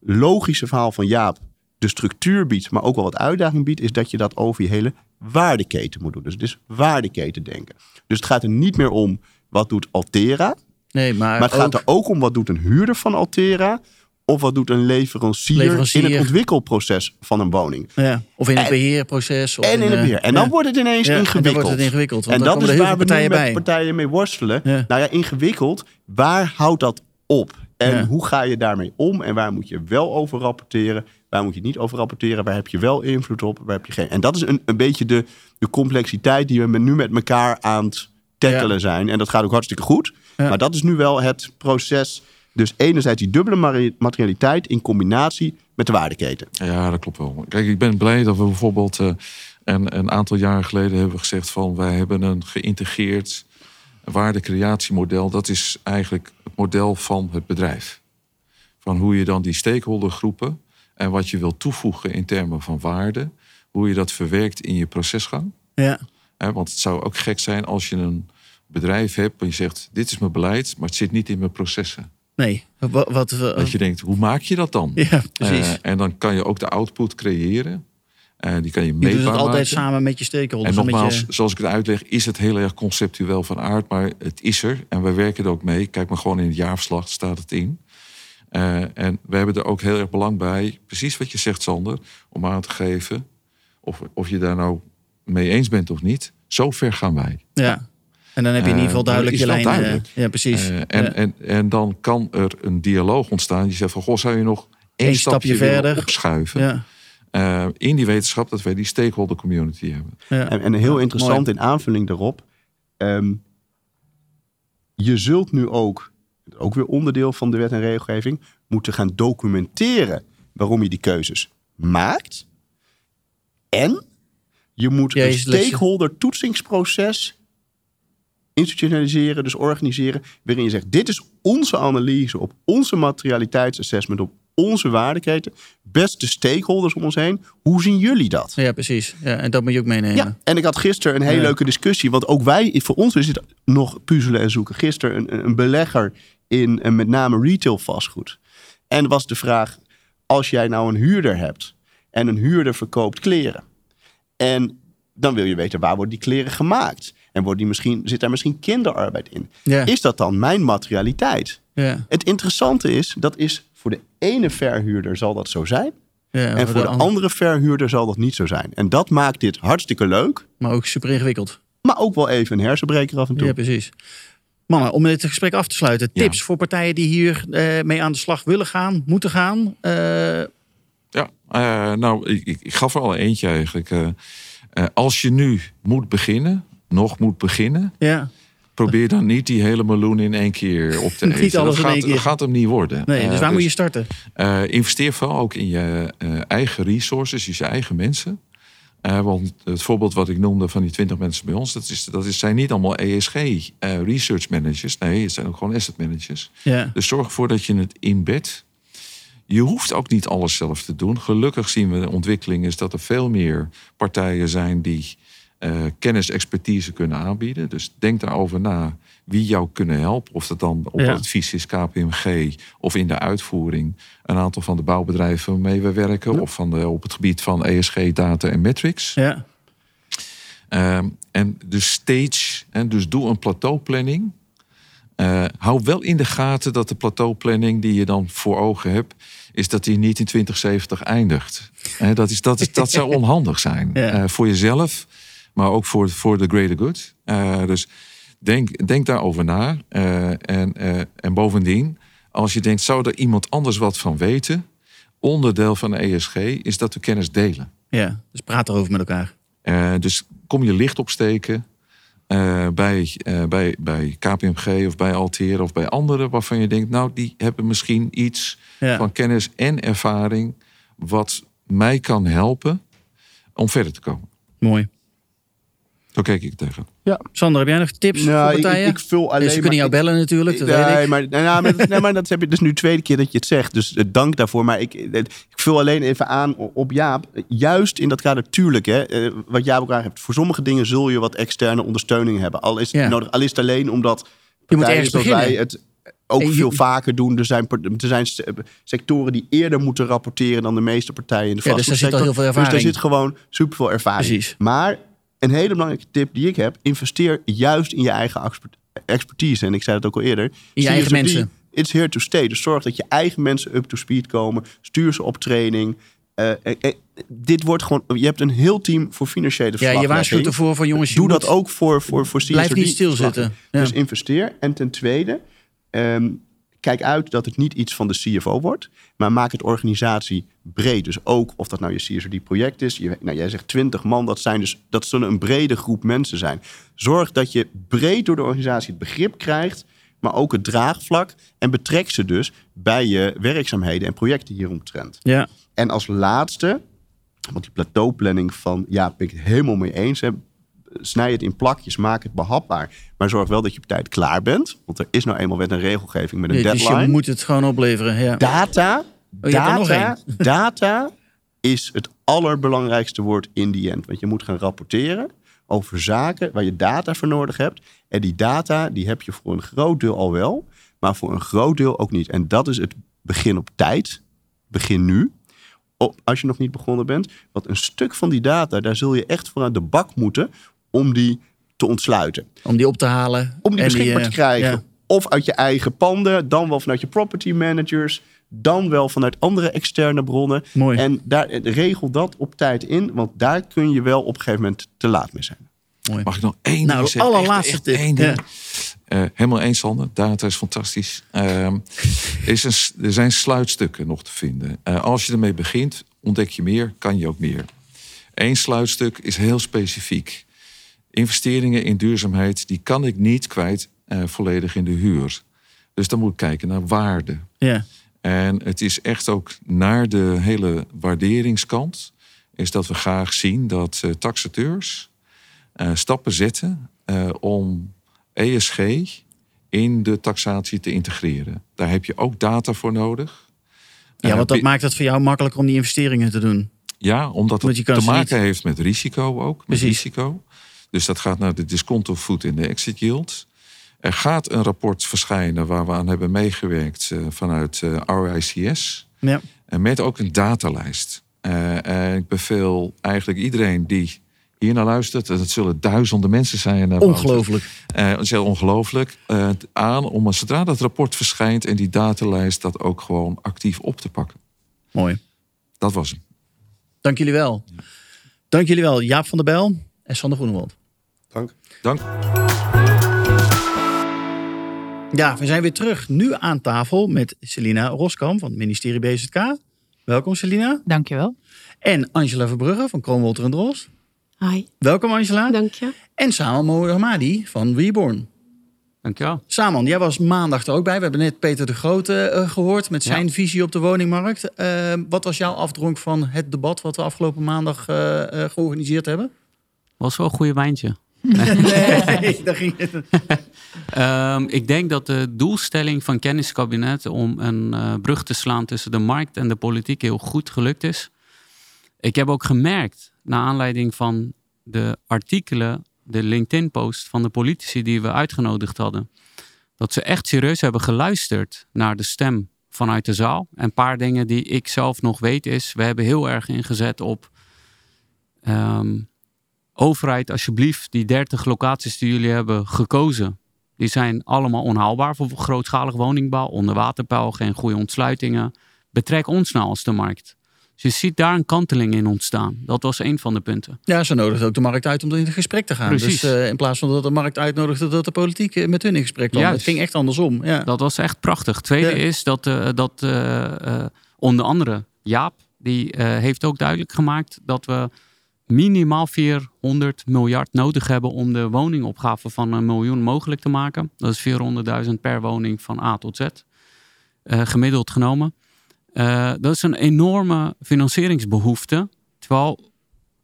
logische verhaal van Jaap de structuur biedt, maar ook wel wat uitdaging biedt, is dat je dat over je hele waardeketen moet doen. Dus het is waardeketen denken. Dus het gaat er niet meer om wat doet Altera, Nee, maar, maar het gaat er ook om wat doet een huurder van Altera of wat doet een leverancier, Leverancier. in het ontwikkelproces van een woning. ja, of in het En- beheerproces. Of En in het eh, beheer. En dan ja. wordt het ineens Ja, en dan ingewikkeld. wordt het ingewikkeld, want En dan dat is waar we nu met bij. partijen mee worstelen. Nou ja, ingewikkeld. Waar houdt dat op? En hoe ga je daarmee om? En waar moet je wel over rapporteren? Waar moet je niet over rapporteren? Waar heb je wel invloed op? Waar heb je geen? En dat is een, een beetje de, de complexiteit die we nu met elkaar aan het tackelen Ja. zijn. En dat gaat ook hartstikke goed. Ja. Maar dat is nu wel het proces. Dus enerzijds die dubbele materialiteit in combinatie met de waardeketen. Ja, dat klopt wel. Kijk, ik ben blij dat we bijvoorbeeld eh, een, een aantal jaren geleden hebben gezegd van wij hebben een geïntegreerd waardecreatiemodel. Dat is eigenlijk het model van het bedrijf. Van hoe je dan die stakeholdergroepen en wat je wil toevoegen in termen van waarde, hoe je dat verwerkt in je procesgang. Ja, want het zou ook gek zijn als je een bedrijf hebt en je zegt: dit is mijn beleid, maar het zit niet in mijn processen. nee. Wat, wat, wat- Dat je denkt, hoe maak je dat dan? ja, precies. Eh, en dan kan je ook de output creëren. Eh, die kan je je meetbaar doet het altijd maken. samen met je stakeholders. En nogmaals, je- zoals ik het uitleg, is het heel erg conceptueel van aard, maar het is er en we werken er ook mee. Kijk maar gewoon in het jaarverslag staat het in. Eh, en we hebben er ook heel erg belang bij, precies wat je zegt, Sander, om aan te geven of, of je daar nou mee eens bent of niet. Zo ver gaan wij. ja. En dan heb je in ieder geval Eh, duidelijk je lijn. eh, duidelijk. ja, precies. Eh, en, Ja. en, en dan kan er een dialoog ontstaan. Je zegt van, goh, zou je nog één stapje, verder? opschuiven? ja, eh, in die wetenschap dat wij die stakeholder community hebben. ja. En, en heel interessant mooi. in aanvulling daarop. ehm, je zult nu ook ook weer onderdeel van de wet en regelgeving, moeten gaan documenteren waarom je die keuzes maakt. En je moet een Jezus, stakeholder toetsingsproces institutionaliseren, dus organiseren, waarin je zegt: dit is onze analyse op onze materialiteitsassessment, op onze waardeketen. Beste stakeholders om ons heen, hoe zien jullie dat? Ja, precies. Ja, en dat moet je ook meenemen. Ja, en ik had gisteren een hele Ja. leuke discussie. Want ook wij, voor ons is het nog puzzelen en zoeken. Gisteren een, een belegger in eh, met name retail vastgoed. En was de vraag, als jij nou een huurder hebt... en een huurder verkoopt kleren... en dan wil je weten, waar worden die kleren gemaakt? En wordt die misschien, zit daar misschien kinderarbeid in? Is dat dan mijn materialiteit? Ja. Het interessante is, dat is voor de ene verhuurder zal dat zo zijn... Ja, en voor de andere verhuurder zal dat niet zo zijn. En dat maakt dit hartstikke leuk... Maar ook super ingewikkeld. Maar ook wel even een hersenbreker af en toe. Ja, precies. Mannen, om dit gesprek af te sluiten. Ja. Tips voor partijen die hier eh, mee aan de slag willen gaan, moeten gaan. Eh, Eh, nou, ik, ik, ik gaf er al eentje eigenlijk. Eh, eh, als je nu moet beginnen, nog moet beginnen, ja. probeer dan niet die hele meloen in één keer op te Niet eten. alles dat, in gaat, één keer. dat gaat hem niet worden. Nee, dus waar moet je starten? investeer vooral ook in je eigen resources, dus je eigen mensen. Want het voorbeeld wat ik noemde van die 20 mensen bij ons, dat, is, dat is, zijn niet allemaal ESG research managers. Nee, het zijn ook gewoon asset managers. Ja. Dus zorg ervoor dat je het inbedt. Je hoeft ook niet alles zelf te doen. Gelukkig zien we de ontwikkeling is dat er veel meer partijen zijn die eh, kennis, expertise kunnen aanbieden. Dus denk daarover na wie jou kunnen helpen. Of dat dan op Ja. advies is KPMG of in de uitvoering. Een aantal van de bouwbedrijven waarmee we werken. Of van de, op het gebied van ESG, data en metrics. Ja. Ehm, en de stage, en dus doe een plateauplanning. Eh, hou wel in de gaten dat de plateauplanning die je dan voor ogen hebt, is dat die niet in 2070 eindigt. Eh, dat, is, dat, is, dat zou onhandig zijn. Ja. Eh, voor jezelf, maar ook voor, voor de greater good. Dus denk, denk daarover na. En, en bovendien, als je denkt, zou er iemand anders wat van weten? Onderdeel van de ESG is dat we kennis delen. ja, dus praat erover met elkaar. Dus kom je licht opsteken eh, bij, eh, bij, bij KPMG of bij Alter of bij anderen waarvan je denkt, nou, die hebben misschien iets Ja. van kennis en ervaring wat mij kan helpen om verder te komen. Mooi. Zo kijk ik tegen. Sander, heb jij nog tips Nou, voor partijen? ik, ik vul alleen Dus ze kunnen jou bellen natuurlijk, dat nee, weet ik. Maar, nou, maar, nee, maar dat heb je dus nu de tweede keer dat je het zegt. Dus eh, dank daarvoor. Maar ik, eh, ik vul alleen even aan op Jaap. Juist in dat kader, tuurlijk, hè, eh, wat Jaap ook hebt. Voor sommige dingen zul je wat externe ondersteuning hebben. Al is het Ja. nodig, al is het alleen omdat Je moet ergens beginnen. wij het ook je- veel vaker doen. Er zijn, er zijn se- sectoren die eerder moeten rapporteren dan de meeste partijen in de Ja, dus daar zit al vastgoedsector. heel veel Dus daar ervaring. zit gewoon superveel ervaring. Precies. Maar een hele belangrijke tip die ik heb, investeer juist in je eigen expert- expertise. En ik zei het ook al eerder. In je eigen mensen. It's here to stay. Dus zorg dat je eigen mensen up to speed komen. Stuur ze op training. Eh, eh, eh, dit wordt gewoon. Je hebt een heel team voor financiële Ja, je waarschuwt ervoor van jongens, je Doe dat ook voor, voor, voor CSRD. Blijf niet stilzitten. Ja. Dus investeer. En ten tweede, ehm, kijk uit dat het niet iets van de CFO wordt. Maar maak het organisatie breed. Dus ook of dat nou je CSRD-project is. Je, nou, jij zegt 20 man, dat, zijn dus, dat zullen een brede groep mensen zijn. Zorg dat je breed door de organisatie het begrip krijgt. Maar ook het draagvlak. En betrek ze dus bij je werkzaamheden en projecten hieromtrent. Ja, En als laatste, want die plateauplanning van ja, ben ik het helemaal mee eens. Hè. Snij het in plakjes, maak het behapbaar. Maar zorg wel dat je op tijd klaar bent. Want er is nou eenmaal wet en regelgeving met een dus je deadline. moet het gewoon opleveren. Ja. Data, Oh, data, data is het allerbelangrijkste woord in die end. Want je moet gaan rapporteren over zaken waar je data voor nodig hebt. En die data, die heb je voor een groot deel al wel. Maar voor een groot deel ook niet. En dat is het begin op tijd. Begin nu. Als je nog niet begonnen bent. Want een stuk van die data, daar zul je echt voor aan de bak moeten om die te ontsluiten. Om die op te halen. Om die beschikbaar eh, te krijgen. ja. Of uit je eigen panden, dan wel vanuit je property managers, dan wel vanuit andere externe bronnen. Mooi. En daar, regel dat op tijd in, want daar kun je wel op een gegeven moment te laat mee zijn. Mag ik nog één Nou, ding allerlaatste tip. echt één ding. Ja. Eh, helemaal eens, Sander. Data is fantastisch. Ehm, er, is een, er zijn sluitstukken nog te vinden. Eh, als je ermee begint, ontdek je meer, kan je ook meer. Eén sluitstuk is heel specifiek. Investeringen in duurzaamheid, die kan ik niet kwijt eh, volledig in de huur. Dus dan moet ik kijken naar waarde. Ja. En het is echt ook naar de hele waarderingskant. Is dat we graag zien dat uh, taxateurs uh, stappen zetten om ESG in de taxatie te integreren. Daar heb je ook data voor nodig. Ja, want dat maakt het voor jou makkelijker om die investeringen te doen. Ja, omdat het te maken heeft met risico ook. Met Precies. risico. Dus dat gaat naar de disconto food in de exit yield. Er gaat een rapport verschijnen waar we aan hebben meegewerkt uh, vanuit uh, RICS. Ja. En met ook een datalijst. Uh, en ik beveel eigenlijk iedereen die hier naar luistert, dat zullen duizenden mensen zijn. Ongelooflijk. Het is heel ongelooflijk. aan om zodra dat rapport verschijnt en die datalijst dat ook gewoon actief op te pakken. Mooi. Dat was hem. Dank jullie wel. Dank jullie wel, Jaap van der Bijl en Sander Groenewald. Dank. Dank. Ja, we zijn weer terug. Nu aan tafel met Selina Roskam van het ministerie BZK. Welkom Selina. Dankjewel. En Angela Verbrugge van Kroonwolter en Dros. Hi. Welkom Angela. Dank je. En Saman Mohammadi van Reborn. Dankjewel. Saman, jij was maandag er ook bij. We hebben net Peter de Grote uh, gehoord met zijn ja. visie op de woningmarkt. Uh, wat was jouw afdronk van het debat wat we afgelopen maandag uh, georganiseerd hebben? Was wel een goede wijntje. nee, daar ging het. um, ik denk dat de doelstelling van kenniskabinet om een uh, brug te slaan tussen de markt en de politiek heel goed gelukt is. Ik heb ook gemerkt, naar aanleiding van de artikelen, de LinkedIn-post van de politici die we uitgenodigd hadden, dat ze echt serieus hebben geluisterd naar de stem vanuit de zaal. En een paar dingen die ik zelf nog weet is, we hebben heel erg ingezet op um, overheid, alsjeblieft, die 30 locaties die jullie hebben gekozen, die zijn allemaal onhaalbaar voor grootschalige woningbouw, onder waterpeil, geen goede ontsluitingen. Betrek ons nou als de markt. Dus je ziet daar een kanteling in ontstaan. Dat was een van de punten. Ja, ze nodigden ook de markt uit om in het gesprek te gaan. Precies. Dus uh, in plaats van dat de markt uitnodigde dat de politiek met hun in gesprek kwam. Het ging echt andersom. Ja. Dat was echt prachtig. Tweede ja. is dat, uh, dat uh, onder andere Jaap, die heeft ook duidelijk gemaakt dat we minimaal 400 miljard nodig hebben om de woningopgave van een miljoen mogelijk te maken. Dat is 400.000 per woning van A tot Z, uh, gemiddeld genomen. Uh, dat is een enorme financieringsbehoefte. Terwijl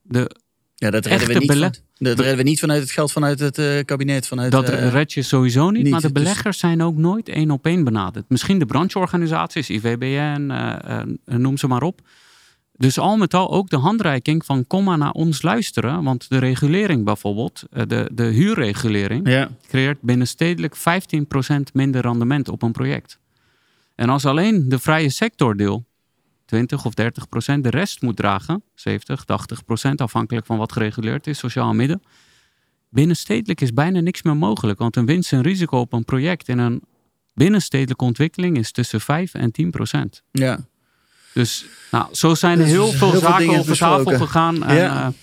de ja, dat redden, we niet, van, dat redden we niet vanuit het geld vanuit het uh, kabinet. Vanuit, dat red je sowieso niet, niet maar de beleggers zijn ook nooit één op één benaderd. Misschien de brancheorganisaties, IVBN, noem ze maar op. Dus al met al ook de handreiking van kom maar naar ons luisteren. Want de regulering bijvoorbeeld, de, de huurregulering, ja. creëert binnenstedelijk 15% minder rendement op een project. En als alleen de vrije sectordeel 20 of 30% de rest moet dragen, 70, 80% afhankelijk van wat gereguleerd is, sociaal midden. Binnenstedelijk is bijna niks meer mogelijk, want een winst en risico op een project in een binnenstedelijke ontwikkeling is tussen 5 en 10%. Ja. Dus nou, zo zijn er Dus heel veel heel zaken over tafel gegaan. En,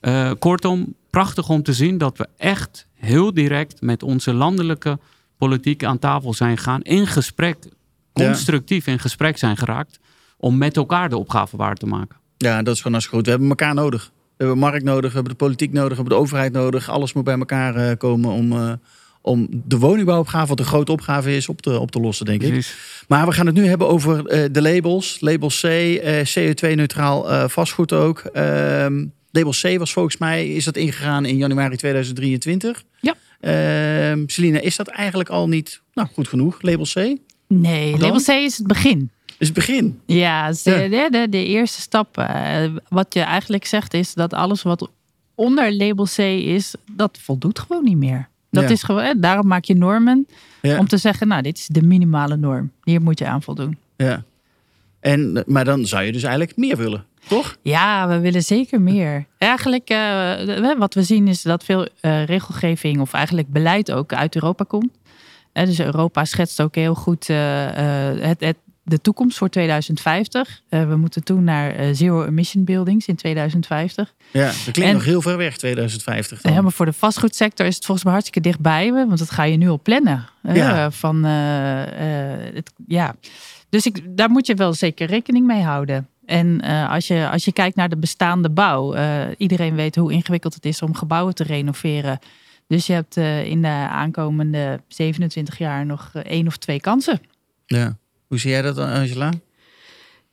eh, eh, kortom, prachtig om te zien dat we echt heel direct met onze landelijke politiek aan tafel zijn gegaan. In gesprek, constructief in gesprek zijn geraakt. Om met elkaar de opgave waar te maken. Ja, dat is gewoon hartstikke goed. We hebben elkaar nodig. We hebben markt nodig, we hebben de politiek nodig, we hebben de overheid nodig. Alles moet bij elkaar eh, komen om, om de woningbouwopgave, wat een grote opgave is, op te, op te lossen, denk ik. Maar we gaan het nu hebben over eh, de labels. Label C, eh, CO2-neutraal eh, vastgoed ook. Ehm, label C was volgens mij, is dat ingegaan in januari 2023. Ja. Ehm Celine, is dat eigenlijk al niet nou, goed genoeg, label C? Nee, Dan? label C is het begin. Is het begin? Ja, de, Ja. De, de, de eerste stap. wat je eigenlijk zegt is dat alles wat onder label C is, dat voldoet gewoon niet meer. Dat Ja. is gewoon, daarom maak je normen Ja. om te zeggen, nou, dit is de minimale norm. Hier moet je aan voldoen. ja. En, maar dan zou je dus eigenlijk meer willen, toch? Ja, we willen zeker meer. Eigenlijk, eh, wat we zien is dat veel eh, regelgeving of eigenlijk beleid ook uit Europa komt. Dus Europa schetst ook heel goed eh, het, het, de toekomst voor 2050. Eh, we moeten toe naar eh, zero emission buildings in 2050. Ja, dat klinkt En- nog heel ver weg, 2050. Dan. Ja, maar voor de vastgoedsector is het volgens mij hartstikke dichtbij. Want dat ga je nu al plannen. Ja. van, eh, het, ja. Dus ik, daar moet je wel zeker rekening mee houden. En als, je, als je kijkt naar de bestaande bouw. iedereen weet hoe ingewikkeld het is om gebouwen te renoveren. Dus je hebt in de aankomende 27 jaar nog één of twee kansen. Ja. Hoe zie jij dat, Angela?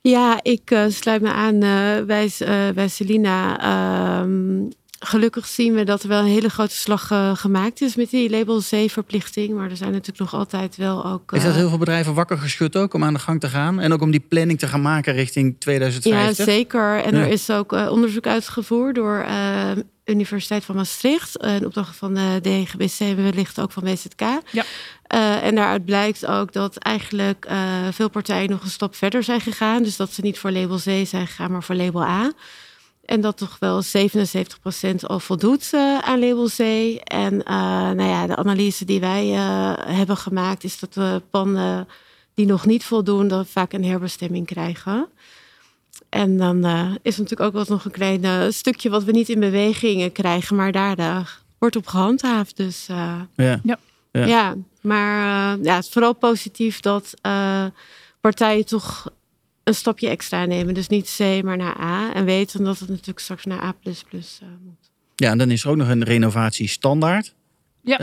Ja, ik uh, sluit me aan uh, bij, uh, bij Selina. Ehm, gelukkig zien we dat er wel een hele grote slag gemaakt is met die label C-verplichting. Maar er zijn natuurlijk nog altijd wel ook. Is dat heel veel bedrijven wakker geschud ook om aan de gang te gaan? En ook om die planning te gaan maken richting 2050? Ja, zeker. En er is ook onderzoek uitgevoerd door Universiteit van Maastricht. Een opdracht van de DGBC wellicht ook van BZK. Ja. Uh, en daaruit blijkt ook dat eigenlijk uh, veel partijen nog een stap verder zijn gegaan. Dus dat ze niet voor label C zijn gegaan, maar voor label A. En dat toch wel 77% al voldoet uh, aan label C. En nou ja, de analyse die wij hebben gemaakt is dat de panden die nog niet voldoen, dat vaak een herbestemming krijgen. En dan is er natuurlijk ook wel nog een klein stukje wat we niet in beweging krijgen, maar daar wordt op gehandhaafd. Dus ja. ja. ja. Maar uh, ja, het is vooral positief dat uh, partijen toch een stapje extra nemen. Dus niet C, maar naar A. En weten dat het natuurlijk straks naar A uh, moet. Ja, en dan is er ook nog een renovatiestandaard. Ja.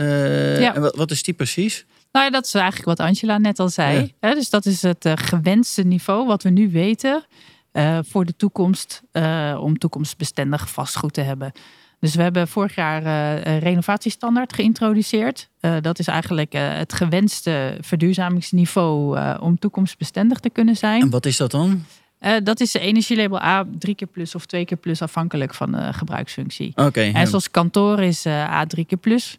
ja. En wat, wat, is die precies? Nou ja, dat is eigenlijk wat Angela net al zei. Ja. dus dat is het gewenste niveau wat we nu weten voor de toekomst. om toekomstbestendig vastgoed te hebben. Dus we hebben vorig jaar uh, een renovatiestandaard geïntroduceerd. Dat is eigenlijk het gewenste verduurzamingsniveau om toekomstbestendig te kunnen zijn. En wat is dat dan? dat is de energielabel A, drie keer plus of twee keer plus, afhankelijk van de gebruiksfunctie. Oké. en zoals kantoor is A drie keer plus.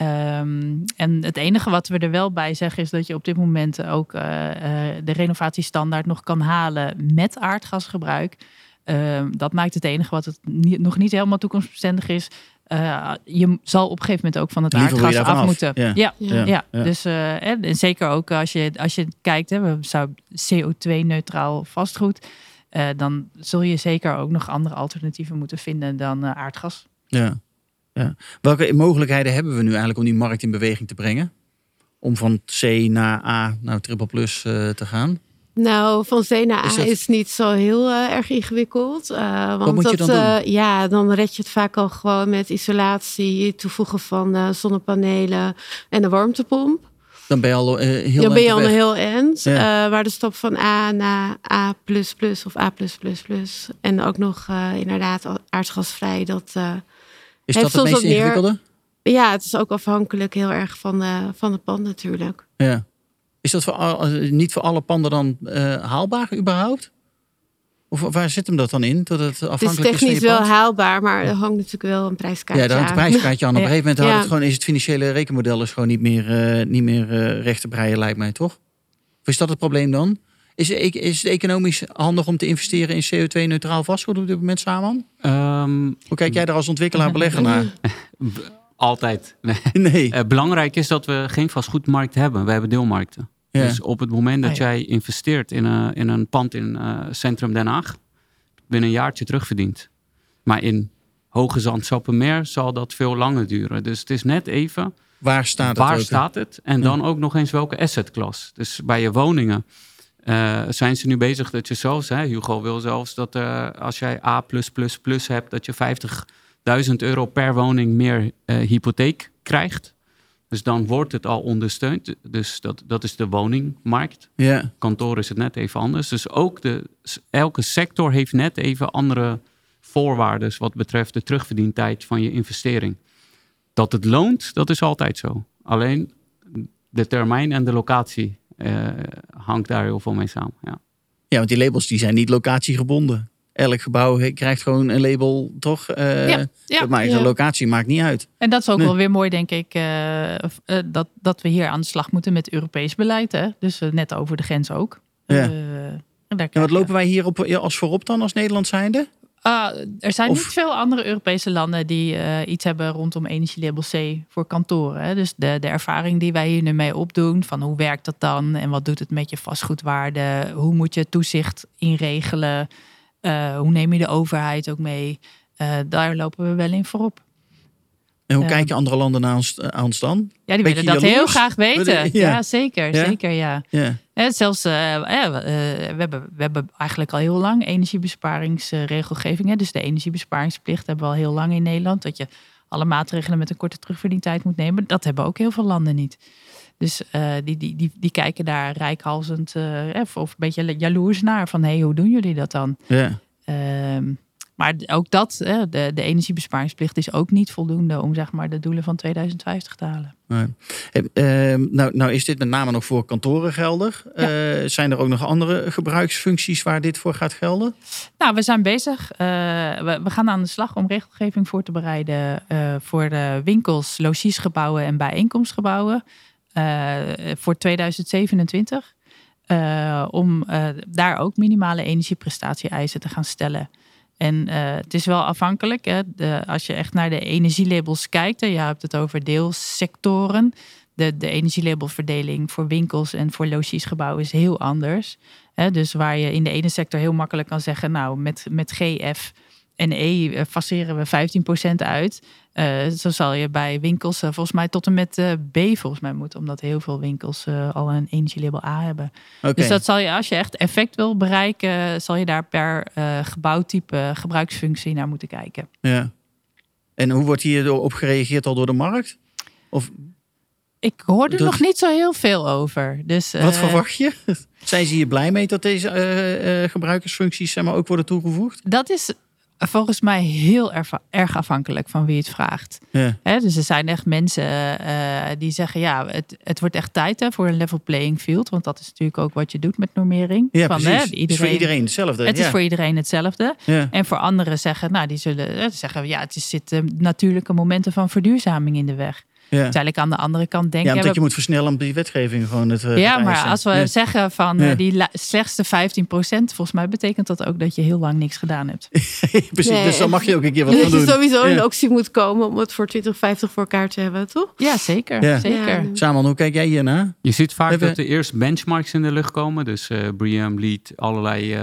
Um, en het enige wat we er wel bij zeggen is dat je op dit moment ook de renovatiestandaard nog kan halen met aardgasgebruik. Uh, dat maakt het enige wat het niet, nog niet helemaal toekomstbestendig is. Uh, je zal op een gegeven moment ook van het aardgas af, af, moeten. Ja, ja, ja. ja. Dus uh, en zeker ook als je, als je kijkt, hè, we zou CO2-neutraal vastgoed. Uh, dan zul je zeker ook nog andere alternatieven moeten vinden dan aardgas. Ja. Ja. Welke mogelijkheden hebben we nu eigenlijk om die markt in beweging te brengen? Om van C naar A, nou triple plus te gaan? Nou, van C naar A is, is niet zo heel uh, erg ingewikkeld. Uh, want dat, dan ja, dan red je het vaak al gewoon met isolatie, toevoegen van zonnepanelen en een warmtepomp. Dan ben je al heel Dan ben je al een heel end. Ja. maar de stap van A naar A of A en ook nog inderdaad aardgasvrij, dat is dat het meest ingewikkelde? Ja, het is ook afhankelijk heel erg van, van het pand natuurlijk. Ja. Is dat voor, niet voor alle panden dan uh, haalbaar überhaupt? Of waar zit hem dat dan in? Dat het afhankelijk het is technisch wel haalbaar, maar er hangt natuurlijk wel een prijskaartje aan. Ja, daar hangt een prijskaartje aan. Op een gegeven moment ja. het gewoon, is het financiële rekenmodel is gewoon niet meer, uh, niet meer uh, recht te breien, lijkt mij, toch? Of is dat het probleem dan? Is, is het economisch handig om te investeren in CO2-neutraal vastgoed op dit moment samen? Um, Hoe kijk jij daar als ontwikkelaar belegger naar? Altijd. Nee. Uh, belangrijk is dat we geen vastgoedmarkt hebben. We hebben deelmarkten. Ja. Dus op het moment dat Ah, ja. jij investeert in een, in een pand in uh, centrum Den Haag, binnen een jaartje terugverdiend. Maar in Hoge Zand, Sappemeer zal dat veel langer duren. Dus het is net even, Waar staat waar het ook? staat het? En dan ook nog eens welke assetklas. Dus bij je woningen uh, zijn ze nu bezig dat je zelfs, hè, Hugo wil zelfs dat uh, als jij A+++ hebt, dat je 50.000 euro per woning meer uh, hypotheek krijgt. Dus dan wordt het al ondersteund. Dus dat, dat is de woningmarkt. Kantoor is het net even anders. Dus ook de, elke sector heeft net even andere voorwaarden wat betreft de terugverdientijd van je investering. Dat het loont, dat is altijd zo. Alleen de termijn en de locatie hangt daar heel veel mee samen. Ja. ja, want die labels die zijn niet locatiegebonden. Elk gebouw krijgt gewoon een label, toch? Uh, ja, ja, maar de ja. locatie maakt niet uit. En dat is ook Nee. wel weer mooi, denk ik, uh, uh, dat, dat we hier aan de slag moeten met Europees beleid. Hè? Dus uh, net over de grens ook. Ja. Uh, en daar En krijg wat lopen wij hier op, als voorop dan als Nederland zijnde? Ah, er zijn Of- niet veel andere Europese landen die eh, iets hebben rondom energielabel C voor kantoren. Hè? Dus de, de ervaring die wij hier nu mee opdoen, van hoe werkt dat dan en wat doet het met je vastgoedwaarde, hoe moet je toezicht inregelen, Eh, hoe neem je de overheid ook mee, Eh, daar lopen we wel in voorop. En hoe kijken andere landen naar ons, aan ons dan? Ja, die Beetje willen dat heel graag weten. Ja, ja. zeker, Ja? zeker, ja. Ja. Hè, zelfs, eh, eh, we, eh, we, hebben, we hebben eigenlijk al heel lang energiebesparingsregelgeving. hè. dus de energiebesparingsplicht hebben we al heel lang in Nederland. Dat je alle maatregelen met een korte terugverdientijd moet nemen. Dat hebben ook heel veel landen niet. Dus die, die, die, die kijken daar rijkhalsend of, of een beetje jaloers naar. Van hé, hey, hoe doen jullie dat dan? Ja. Ehm, maar ook dat, de, de energiebesparingsplicht is ook niet voldoende om zeg maar, de doelen van 2050 te halen. Nee. Ehm, nou, nou is dit met name nog voor kantoren geldig. Ja. Uh, zijn er ook nog andere gebruiksfuncties waar dit voor gaat gelden? Nou, we zijn bezig. Uh, we, we, gaan aan de slag om regelgeving voor te bereiden uh, voor de winkels, logiesgebouwen en bijeenkomstgebouwen voor 2027. om daar ook minimale energieprestatie-eisen te gaan stellen. En uh, het is wel afhankelijk. Hè? De, als je echt naar de energielabels kijkt, en je hebt het over deelsectoren. De, de energielabelverdeling voor winkels en voor logiesgebouwen is heel anders. Hè? Dus waar je in de ene sector heel makkelijk kan zeggen, nou met, met GF en E eh, faceren we 15% uit. Uh, zo zal je bij winkels uh, volgens mij tot en met uh, B volgens mij moeten. Omdat heel veel winkels al een energielabel A hebben. Okay. Dus dat zal je, als je echt effect wil bereiken, zal je daar per gebouwtype gebruiksfunctie naar moeten kijken. Ja. En hoe wordt hier op gereageerd al door de markt? Of... Ik hoor er nog niet zo heel veel over. Dus, Wat verwacht je? Zijn ze hier blij mee dat deze gebruikersfuncties zeg maar, ook worden toegevoegd? Dat is volgens mij heel erg afhankelijk van wie het vraagt. Ja. dus er zijn echt mensen uh, die zeggen: ja, het, het wordt echt tijd hè, voor een level playing field. Want dat is natuurlijk ook wat je doet met normering. Ja, van, Hè, iedereen, het is voor iedereen hetzelfde. Het ja. is voor iedereen hetzelfde. En voor anderen zeggen, nou, die zullen zeggen: ja, het zitten natuurlijke momenten van verduurzaming in de weg. Ja. Uiteindelijk aan de andere kant denken... Ja, omdat je moet versnellen om die wetgeving gewoon het Ja, maar als we zeggen van ja. die slechtste 15% volgens mij betekent dat ook dat je heel lang niks gedaan hebt. Precies, nee. dus dan mag je ook een keer wat doen. doen. sowieso een optie moet komen om het voor 2050 voor elkaar te hebben, toch? Ja, zeker. Ja. zeker. Samen, hoe kijk jij hiernaar? Je ziet vaak dat er eerst benchmarks in de lucht komen. Dus uh, BREEAM lead allerlei uh,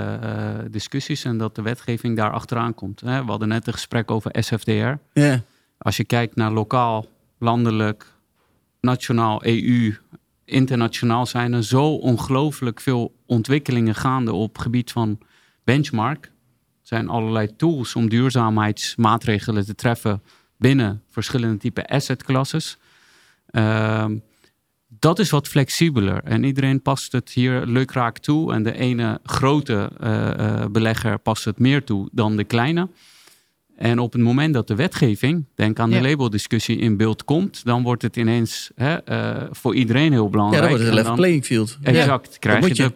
discussies en dat de wetgeving daar achteraan komt. We hadden net een gesprek over SFDR. Ja. Als je kijkt naar lokaal landelijk, nationaal, EU, internationaal zijn er zo ongelooflijk veel ontwikkelingen gaande op het gebied van benchmark. Er zijn allerlei tools om duurzaamheidsmaatregelen te treffen binnen verschillende type assetclasses. Uh, dat is wat flexibeler en iedereen past het hier leuk raak toe. En de ene grote uh, uh, belegger past het meer toe dan de kleine. En op het moment dat de wetgeving, denk aan de ja. labeldiscussie, in beeld komt, dan wordt het ineens hè, uh, voor iedereen heel belangrijk. Ja, dan wordt het een level playing field. Exact. Ja. Krijg je, je,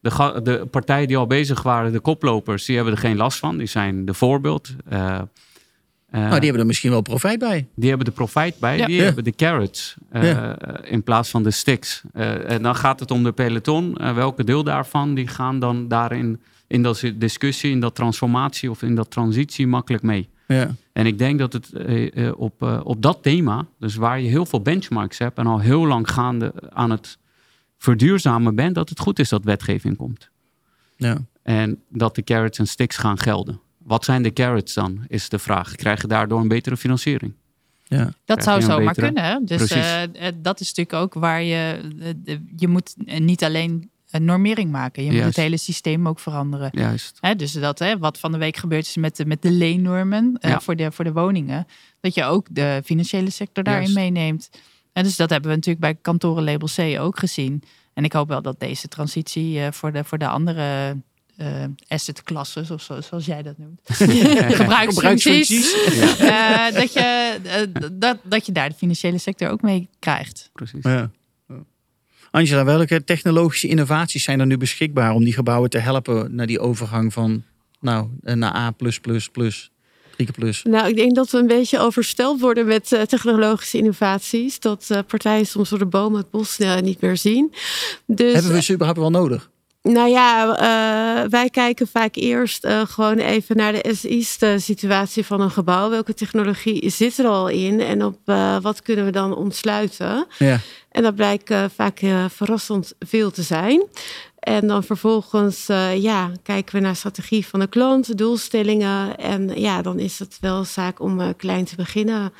De, de, de, partijen die al bezig waren, de koplopers, die hebben er geen last van. Die zijn de voorbeeld. Uh, uh, nou, die hebben er misschien wel profijt bij. Die hebben de profijt bij. Ja. Die hebben de carrots in plaats van de sticks. en dan gaat het om de peloton. welke deel daarvan die gaan dan daarin in dat discussie, in dat transformatie of in dat transitie makkelijk mee. Ja. En ik denk dat het uh, op, uh, op dat thema, dus waar je heel veel benchmarks hebt en al heel lang gaande aan het verduurzamen bent, dat het goed is dat wetgeving komt. Ja. En dat de carrots en sticks gaan gelden. Wat zijn de carrots dan, is de vraag. Krijg je daardoor een betere financiering? Ja. Dat zou zomaar betere... kunnen. Hè? Dus uh, dat is natuurlijk ook waar je... je moet niet alleen een normering maken. Je moet het hele systeem ook veranderen. Juist. Hè, dus dat, hè, wat van de week gebeurd is met de, met de leennormen uh, Ja. voor, de, voor de woningen. Dat je ook de financiële sector daarin Juist. meeneemt. En dus dat hebben we natuurlijk bij kantorenlabel C ook gezien. En ik hoop wel dat deze transitie eh, voor, de, voor de andere eh assetklassen, of zo, zoals jij dat noemt, gebruiksfuncties, eh, dat, je, eh, dat, dat je daar de financiële sector ook mee krijgt. Precies. Ja. Angela, welke technologische innovaties zijn er nu beschikbaar om die gebouwen te helpen naar die overgang van nou, naar A+++, 3 plus? Nou, ik denk dat we een beetje oversteld worden met uh, technologische innovaties. Dat uh, partijen soms door de bomen het bos uh, niet meer zien. Dus, Hebben we ze überhaupt wel nodig? Nou ja, uh, wij kijken vaak eerst uh, gewoon even naar de SI's situatie van een gebouw. Welke technologie zit er al in en op uh, wat kunnen we dan ontsluiten? Ja. En dat blijkt vaak verrassend veel te zijn. En dan vervolgens ja, kijken we naar strategie van de klant, doelstellingen. En ja, dan is het wel zaak om klein te beginnen.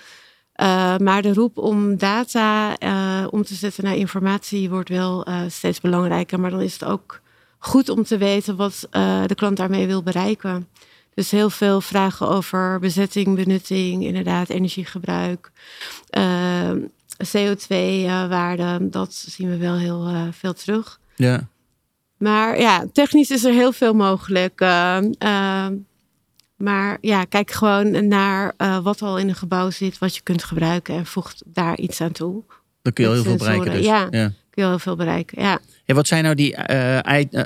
Uh, maar de roep om data uh, om te zetten naar informatie wordt wel uh, steeds belangrijker. Maar dan is het ook goed om te weten wat de klant daarmee wil bereiken. Dus heel veel vragen over bezetting, benutting, inderdaad, energiegebruik. Uh, CO2-waarden, dat zien we wel heel uh, veel terug. Ja. Maar ja, technisch is er heel veel mogelijk. Uh, maar ja, kijk gewoon naar uh, wat al in een gebouw zit, wat je kunt gebruiken en voegt daar iets aan toe. Dan kun je al heel veel bereiken. Dus. Ja, ja, kun je al heel veel bereiken. Ja. Wat zijn nou die uh,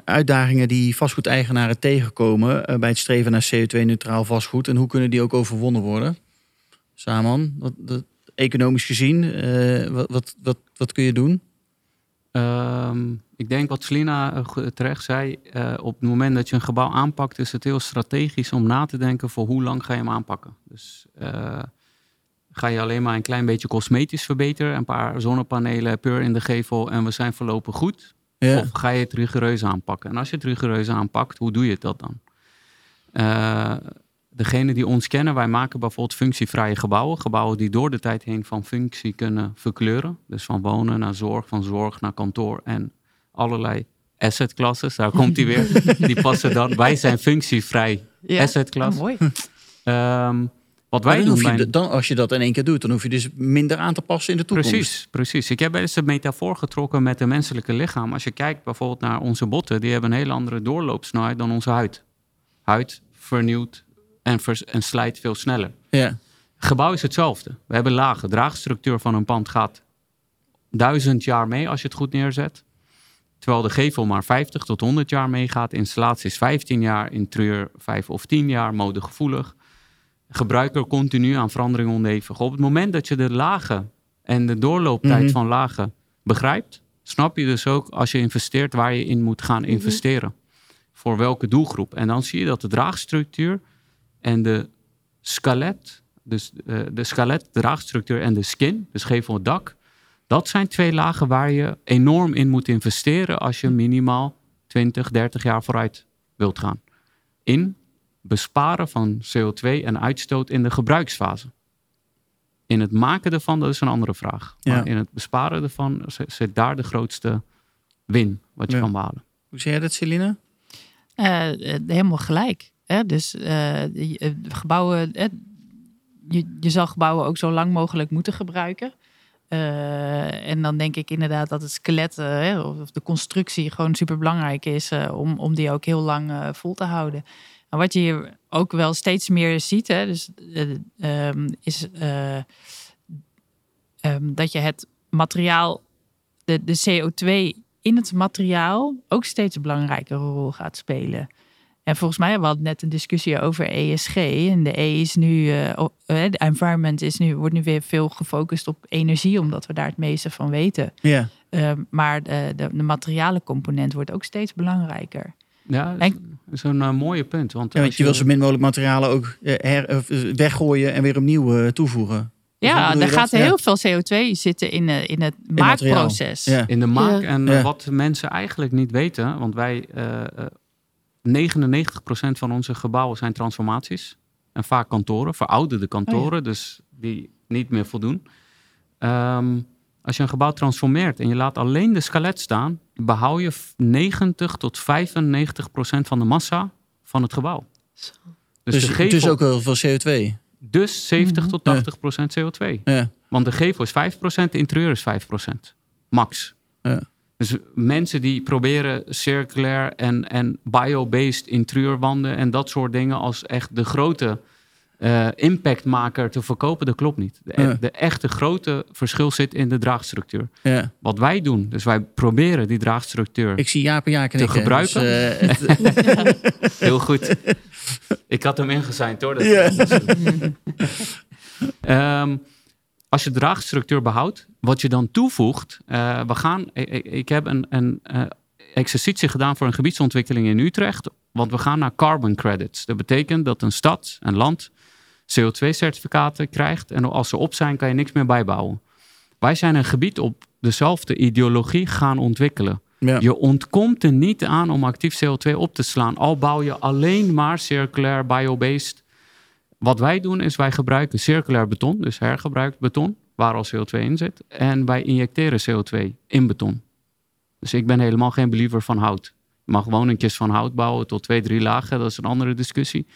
uitdagingen die vastgoedeigenaren tegenkomen uh, bij het streven naar CO2-neutraal vastgoed en hoe kunnen die ook overwonnen worden? Saman, wat, economisch gezien, wat, wat, wat, kun je doen? Um, ik denk wat Selina terecht zei, op het moment dat je een gebouw aanpakt, is het heel strategisch om na te denken voor hoe lang ga je hem aanpakken. Dus ga je alleen maar een klein beetje cosmetisch verbeteren, een paar zonnepanelen per in de gevel en we zijn voorlopig goed. Ja. Of ga je het rigoureus aanpakken? En als je het rigoureus aanpakt, hoe doe je dat dan? Uh, degene die ons kennen, wij maken bijvoorbeeld functievrije gebouwen. Gebouwen die door de tijd heen van functie kunnen verkleuren. Dus van wonen naar zorg, van zorg naar kantoor en allerlei asset classes. Daar komt hij weer. die passen dan. Wij zijn functievrij ja. asset class. Mooi. Um, wat wij dan doen hoef je, bij- dan, als je dat in één keer doet, dan hoef je dus minder aan te passen in de toekomst. Precies, precies. Ik heb eens een metafoor getrokken met het menselijke lichaam. Als je kijkt bijvoorbeeld naar onze botten, die hebben een hele andere doorloopsnelheid dan onze huid. Huid vernieuwt en, vers- en slijt veel sneller. Ja. Gebouw is hetzelfde. We hebben lagen. Draagstructuur van een pand gaat duizend jaar mee als je het goed neerzet. Terwijl de gevel maar 50 tot 100 jaar meegaat. Installatie is 15 jaar, interieur 5 of 10 jaar, modegevoelig. Gebruiker continu aan verandering onderhevig. Op het moment dat je de lagen en de doorlooptijd Mhm. van lagen begrijpt, snap je dus ook als je investeert waar je in moet gaan investeren. Voor welke doelgroep. En dan zie je dat de draagstructuur en de skelet, dus eh, de skelet, draagstructuur en de skin, dus gevel en dak, dat zijn twee lagen waar je enorm in moet investeren als je minimaal 20, 30 jaar vooruit wilt gaan. In besparen van CO2 en uitstoot in de gebruiksfase. In het maken ervan, dat is een andere vraag. Ja. Maar in het besparen ervan zit- daar de grootste win wat je Ja. kan behalen. Hoe zeg jij dat, Celine? Eh, eh, helemaal gelijk. Hè? Dus eh, gebouwen, eh, je, je zal gebouwen ook zo lang mogelijk moeten gebruiken. Eh, en dan denk ik inderdaad dat het skelet hè, of de constructie gewoon super belangrijk is eh, om, om die ook heel lang vol te houden. En wat je hier ook wel steeds meer ziet, hè, dus, eh, ehm, is eh, ehm, dat je het materiaal, de, de CO2 in het materiaal ook steeds een belangrijkere rol gaat spelen. En volgens mij, we hadden net een discussie over ESG. En de E is nu, eh, de environment is nu, wordt nu weer veel gefocust op energie, omdat we daar het meeste van weten. Ja. Eh, maar de, de, de materialen component wordt ook steeds belangrijker. Ja, is een eh, mooie punt. Want Ja, want als je wil zo min mogelijk materialen ook eh, her, eh, weggooien en weer opnieuw eh, toevoegen. Ja, er gaat dat? heel veel CO2 zitten in, eh, in het maakproces. Ja. In de maak. Ja. En eh, Ja. wat mensen eigenlijk niet weten, want wij, eh eh, 99% van onze gebouwen zijn transformaties. En vaak kantoren, verouderde kantoren, dus die niet meer voldoen. Ehm, als je een gebouw transformeert en je laat alleen de skelet staan, behoud je f- 90 tot 95% van de massa van het gebouw. Zo. Dus, Dus, de gevel, dus ook heel veel CO2. dus 70 tot Ja. 80% CO2. Ja. Want de gevel is 5%, de interieur is 5%. Max. Ja. Dus mensen die proberen circulair en, en bio-based interieurwanden en dat soort dingen als echt de grote eh, impactmaker te verkopen, dat klopt niet. De, Ja. de echte grote verschil zit in de draagstructuur. Ja. Wat wij doen, dus wij proberen die draagstructuur Ik zie Jaap en Jaak knikken. gebruiken? Dus, eh, heel goed. Ik had hem ingezijnd hoor. Dat Ja. Ehm, als je de draagstructuur behoudt, wat je dan toevoegt, eh, we gaan, ik, heb een, een exercitie gedaan voor een gebiedsontwikkeling in Utrecht, want we gaan naar carbon credits. Dat betekent dat een stad, een land, CO2-certificaten krijgt en als ze op zijn, kan je niks meer bijbouwen. Wij zijn een gebied op dezelfde ideologie gaan ontwikkelen. ja. Je ontkomt er niet aan om actief CO2 op te slaan. Al bouw je alleen maar circulair biobased. Wat wij doen is wij gebruiken circulair beton, dus hergebruikt beton, waar al CO2 in zit. En wij injecteren CO2 in beton. Dus ik ben helemaal geen believer van hout. Je mag gewoon een kist van hout bouwen tot twee, drie lagen. Dat is een andere discussie.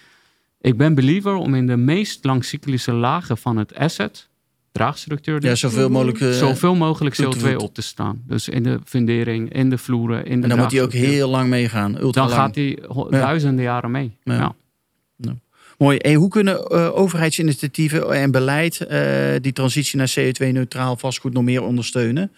Ik ben believer om in de meest langcyclische lagen van het asset, draagstructuur, Ja, dus, zoveel mogelijk. eh, zoveel mogelijk toe te CO2 voegen. op te staan. Dus in de fundering, in de vloeren, in de en dan moet hij ook heel lang meegaan. Dan lang. gaat hij Ja. duizenden jaren mee. Ja. Ja. Mooi. En hoe kunnen eh, overheidsinitiatieven en beleid eh, die transitie naar CO2-neutraal vastgoed nog meer ondersteunen?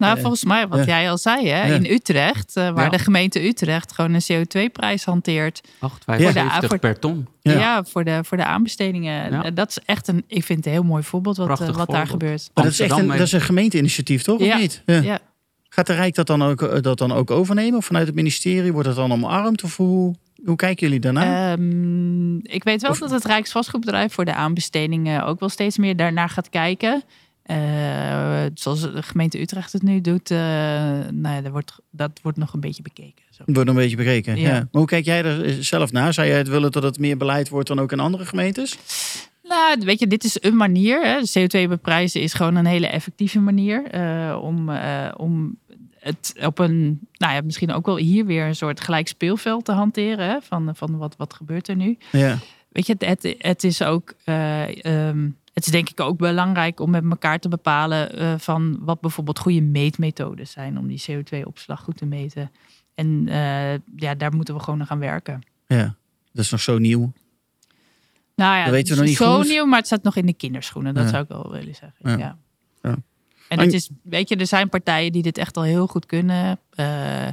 Nou, Eh, volgens mij, wat ja. jij al zei, hè, Ja. in Utrecht, eh, waar Ja. de gemeente Utrecht gewoon een CO2-prijs hanteert. 8,75 voor- per ton. Ja. Ja, voor, de, voor de aanbestedingen. Ja. Eh, Dat is echt een, ik vind het een heel mooi voorbeeld wat, Prachtig wat daar gebeurt. Maar dat is echt een, dat is een gemeenteinitiatief, toch? Ja. Of niet? Ja. Ja. Gaat de Rijk dat dan, ook, dat dan ook overnemen? Of vanuit het ministerie? Wordt het dan omarmd? Of hoe, hoe kijken jullie daarnaar? Ehm, ik weet wel Of- dat het Rijksvastgoedbedrijf voor de aanbestedingen ook wel steeds meer daarnaar gaat kijken. Eh, zoals de gemeente Utrecht het nu doet, eh, nou ja, dat, wordt, dat wordt nog een beetje bekeken. Zo. Wordt een beetje bekeken. Ja. Ja. Maar hoe kijk jij er zelf naar? Zou jij het willen dat het meer beleid wordt dan ook in andere gemeentes? Nou, weet je, dit is een manier. Hè. CO2 beprijzen is gewoon een hele effectieve manier eh, om, om het op een, nou ja, misschien ook wel hier weer een soort gelijk speelveld te hanteren. Hè, van, van wat, wat gebeurt er nu? Ja. Weet je, het, het is ook. eh, ehm, het is denk ik ook belangrijk om met elkaar te bepalen eh, van wat bijvoorbeeld goede meetmethodes zijn om die CO2-opslag goed te meten. En eh, ja, daar moeten we gewoon aan gaan werken. ja. Dat is nog zo nieuw. Nou ja, Dat weten we nog niet zo goed. nieuw, maar het staat nog in de kinderschoenen. Dat Ja. zou ik wel willen zeggen. Ja. Ja. Ja. En het is, weet je, er zijn partijen die dit echt al heel goed kunnen. Eh,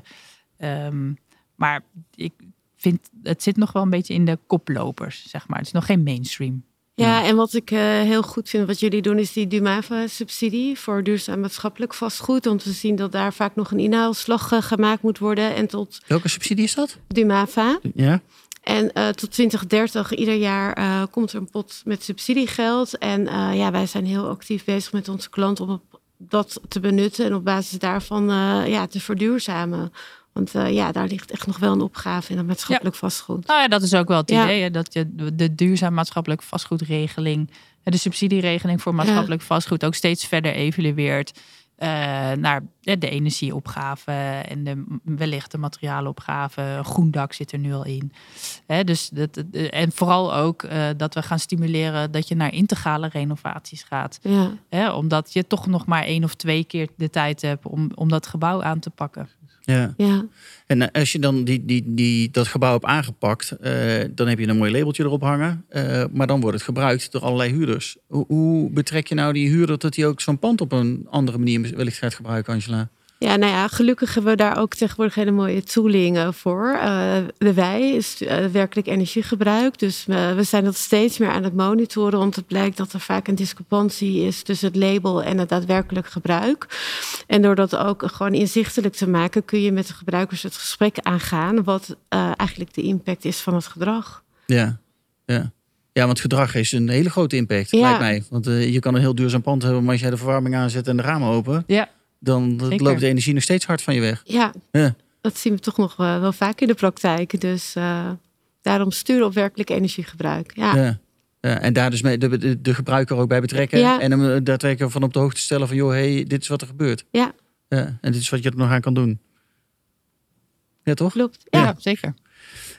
ehm, maar ik vind, het zit nog wel een beetje in de koplopers, zeg maar. Het is nog geen mainstream. Ja, en wat ik eh, heel goed vind wat jullie doen is die Dumava-subsidie voor duurzaam maatschappelijk vastgoed. Om te zien dat daar vaak nog een inhaalslag eh, gemaakt moet worden. En tot Welke subsidie is dat? Dumava. Ja. En eh, tot 2030 ieder jaar komt er een pot met subsidiegeld. En ja, wij zijn heel actief bezig met onze klant om dat te benutten. En op basis daarvan ja, te verduurzamen. Want eh, ja, daar ligt echt nog wel een opgave in dat maatschappelijk vastgoed. Nou ja, dat is ook wel het Ja. idee. Hè, dat je de- duurzaam maatschappelijk vastgoedregeling, eh, de subsidieregeling voor maatschappelijk vastgoed ook steeds verder evalueert. eh, naar de energieopgave en de, wellicht de materiaalopgave. Een Groen dak zit er nu al in. Hè, dus dat, dat- en vooral ook dat we gaan stimuleren dat je naar integrale renovaties gaat. Ja. Hè, omdat je toch nog maar één of twee keer de tijd hebt om, om dat gebouw aan te pakken. Ja. Ja. En eh, als je dan die, die, die, dat gebouw hebt aangepakt, eh, dan heb je een mooi labeltje erop hangen. eh, maar dan wordt het gebruikt door allerlei huurders. Hoe, hoe betrek je nou die huurder dat hij ook zo'n pand op een andere manier wellicht gaat gebruiken, Angela? Ja, nou ja, gelukkig hebben we daar ook tegenwoordig hele mooie tooling eh, voor. Eh, de wij is eh, werkelijk energiegebruik. Dus we, we zijn dat steeds meer aan het monitoren. Want het blijkt dat er vaak een discrepantie is tussen het label en het daadwerkelijk gebruik. En door dat ook gewoon inzichtelijk te maken, kun je met de gebruikers het gesprek aangaan. Wat eh, eigenlijk de impact is van het gedrag. Ja, ja. Ja, want gedrag heeft een hele grote impact, Ja. lijkt mij. Want je kan een heel duurzaam pand hebben, maar als jij de verwarming aanzet en de ramen open, Ja, dan Zeker. loopt de energie nog steeds hard van je weg. Ja, Ja. dat zien we toch nog wel, wel vaak in de praktijk. Dus eh, daarom sturen op werkelijk energiegebruik. Ja. Ja. Ja, en daar dus mee de, de, de gebruiker ook bij betrekken. Ja. En hem eh, daadwerkelijk van op de hoogte stellen van... joh, hey, dit is wat er gebeurt. Ja. ja. En dit is wat je er nog aan kan doen. Ja, toch? Klopt. ja. Ja. zeker.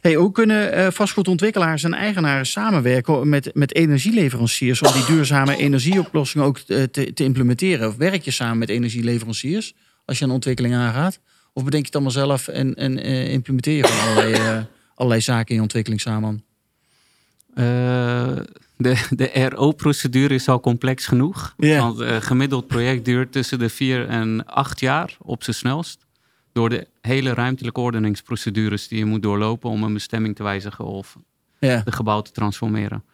Hey, hoe kunnen eh, vastgoedontwikkelaars en eigenaren samenwerken met, met energieleveranciers... om die duurzame energieoplossingen ook eh, te, te implementeren? Of werk je samen met energieleveranciers als je een ontwikkeling aangaat? Of bedenk je het allemaal zelf en, en eh, implementeer je gewoon allerlei, allerlei zaken in je ontwikkeling samen? De, de RO-procedure is al complex genoeg. Want een gemiddeld project duurt tussen de vier en acht jaar op zijn snelst. Door de hele ruimtelijke ordeningsprocedures die je moet doorlopen om een bestemming te wijzigen of Ja, de gebouw te transformeren.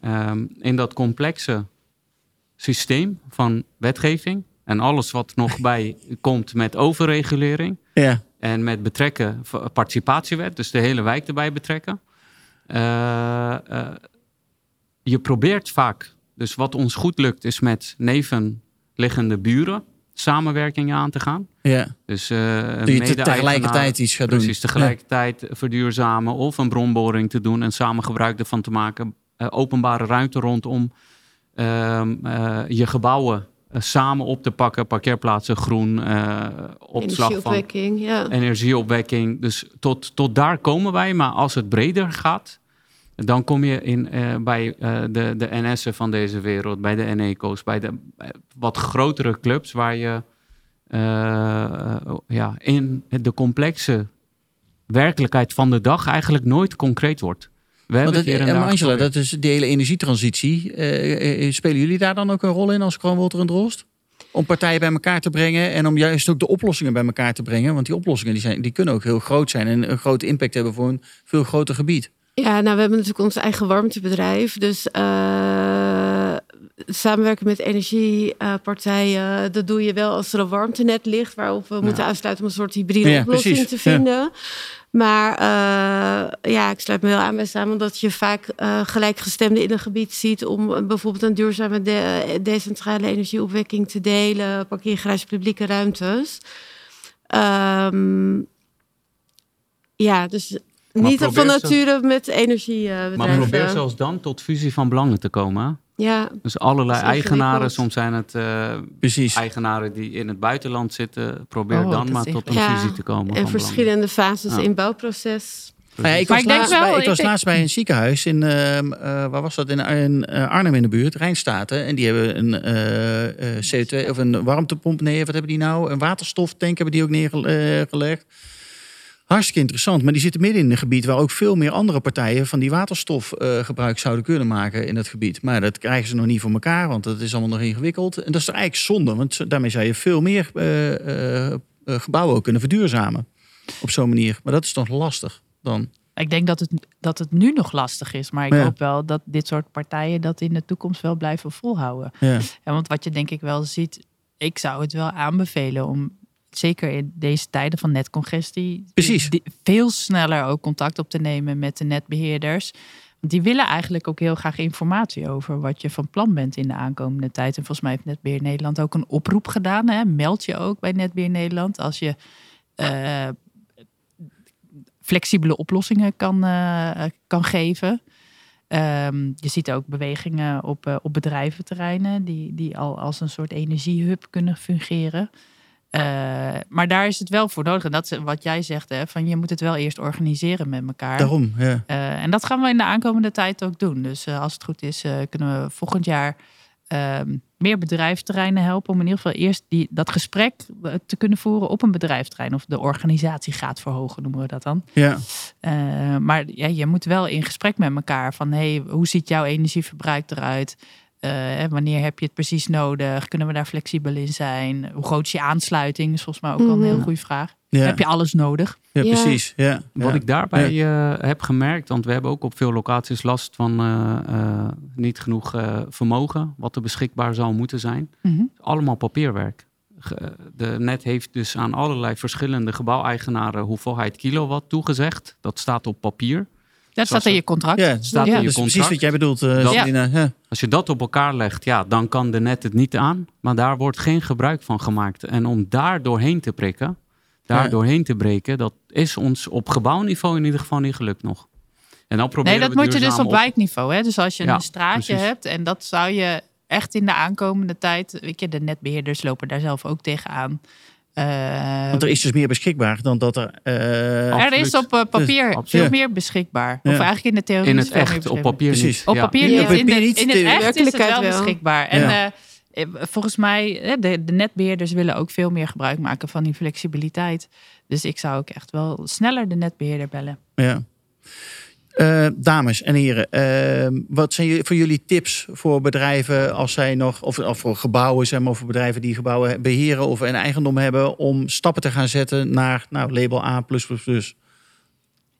Ehm, in dat complexe systeem van wetgeving en alles wat nog bij komt met overregulering ja, en met betrekken participatiewet, dus de hele wijk erbij betrekken. Eh, eh, je probeert vaak, dus wat ons goed lukt, is met nevenliggende buren samenwerkingen aan te gaan. ja. Dus uh, je te- tegelijkertijd iets gaat doen. Precies, tegelijkertijd verduurzamen of een bronboring te doen en samen gebruik ervan te maken. Eh, openbare ruimte rondom ehm, eh, je gebouwen samen op te pakken. Parkeerplaatsen, groen, eh, opslag van Energieopwekking, ja. energieopwekking. Dus tot, tot daar komen wij. Maar als het breder gaat, Dan kom je in, eh, bij eh, de, de NS'en van deze wereld, bij de Eneco's, bij de wat grotere clubs waar je eh, ja, in de complexe werkelijkheid van de dag eigenlijk nooit concreet wordt. We Want hebben dat, en Angela, dat is de hele energietransitie. Spelen jullie daar dan ook een rol in als Kroon Wolter en Drost? Om partijen bij elkaar te brengen en om juist ook de oplossingen bij elkaar te brengen. Want die oplossingen die zijn, die kunnen ook heel groot zijn en een grote impact hebben voor een veel groter gebied. Ja, nou, we hebben natuurlijk ons eigen warmtebedrijf. Dus eh, samenwerken met energiepartijen, dat doe je wel als er een warmtenet ligt, waarop we moeten aansluiten om een soort hybride Ja, oplossing precies. te Ja. vinden. Maar eh, ja, ik sluit me wel aan bij samen dat je vaak eh gelijkgestemden in een gebied ziet om bijvoorbeeld een duurzame de- decentrale energieopwekking te delen, parkeergarage publieke ruimtes. Ehm, ja, dus niet van nature met energiebedrijven. Maar probeer zelfs dan tot fusie van belangen te komen. Ja, Dus allerlei eigenaren, soms zijn het eh, Precies. eigenaren die in het buitenland zitten. Probeer Oh, dan maar tot een Ja, fusie te komen. en van verschillende fases Ja. in het bouwproces. Nou ja, ik was, laatst, wel, bij, ik ik was denk- laatst bij een ziekenhuis in, ehm, eh, waar was dat? In, in eh, Arnhem in de buurt, Rijnstaten. En die hebben een eh, eh, CO2 of een warmtepomp. Nee, wat hebben die nou? Een waterstoftank hebben die ook neergelegd. Hartstikke interessant. Maar die zitten midden in een gebied waar ook veel meer andere partijen van die waterstof eh, gebruik zouden kunnen maken in dat gebied. Maar dat krijgen ze nog niet voor elkaar, want dat is allemaal nog ingewikkeld. En dat is eigenlijk zonde, want daarmee zou je veel meer eh, eh, gebouwen ook kunnen verduurzamen. Op zo'n manier. Maar dat is toch lastig dan. Ik denk dat het, dat het nu nog lastig is. Maar ik Ja. hoop wel dat dit soort partijen dat in de toekomst wel blijven volhouden. Ja. En want wat je denk ik wel ziet, ik zou het wel aanbevelen om zeker in deze tijden van netcongestie Precies. die- veel sneller ook contact op te nemen met de netbeheerders. Want die willen eigenlijk ook heel graag informatie over wat je van plan bent in de aankomende tijd. En volgens mij heeft Netbeheer Nederland ook een oproep gedaan. Hè? Meld je ook bij Netbeheer Nederland als je eh, flexibele oplossingen kan, eh, kan geven. Ehm, je ziet ook bewegingen op, eh, op bedrijventerreinen die, die al als een soort energiehub kunnen fungeren. Eh, maar daar is het wel voor nodig. En dat is wat jij zegt, hè, van je moet het wel eerst organiseren met elkaar. Daarom, ja. Eh, en dat gaan we in de aankomende tijd ook doen. Dus eh, als het goed is, kunnen we volgend jaar ehm, meer bedrijfterreinen helpen. Om in ieder geval eerst die, dat gesprek te kunnen voeren op een bedrijfterrein. Of de organisatiegraad verhogen, noemen we dat dan. ja. Maar ja, je moet wel in gesprek met elkaar van hey, hoe ziet jouw energieverbruik eruit? Eh, wanneer heb je het precies nodig? Kunnen we daar flexibel in zijn? Hoe groot is je aansluiting? Is volgens mij ook wel een Mhm. heel goede vraag. Ja. Heb je alles nodig? ja, Ja. precies. Ja. Wat Ja. ik daarbij eh, heb gemerkt, want we hebben ook op veel locaties last van eh, eh, niet genoeg eh, vermogen, wat er beschikbaar zou moeten zijn. Mhm. Allemaal papierwerk. De net heeft dus aan allerlei verschillende gebouweigenaren hoeveelheid kilowatt toegezegd. Dat staat op papier. Dat staat in je contract. Ja, het Staat ja, in je dat is precies wat jij bedoelt, eh Dat-. Ja. Als je dat op elkaar legt, ja, dan kan de net het niet aan. Maar daar wordt geen gebruik van gemaakt. En om daar doorheen te prikken, daar Ja. doorheen te breken, dat is ons op gebouwniveau in ieder geval niet gelukt nog. En dan proberen Nee, dat we moet je dus op wijkniveau. Hè? Dus als je Ja, een straatje precies. hebt en dat zou je echt in de aankomende tijd... Weet je, de netbeheerders lopen daar zelf ook tegenaan. Eh Want er is dus meer beschikbaar dan dat er... eh, er is op eh, papier veel Ja. meer beschikbaar. Ja. Of eigenlijk in de theorie In het echt, op papier Precies. niet. Op papier Ja. niet. In, de, in het echt is het wel wel. beschikbaar. En Ja. volgens mij, de, de netbeheerders willen ook veel meer gebruik maken van die flexibiliteit. Dus ik zou ook echt wel sneller de netbeheerder bellen. Ja. Eh, dames en heren, eh, wat zijn voor jullie tips voor bedrijven als zij nog, of, of voor gebouwen, zeg maar, of voor bedrijven die gebouwen beheren of een eigendom hebben, om stappen te gaan zetten naar nou, label A.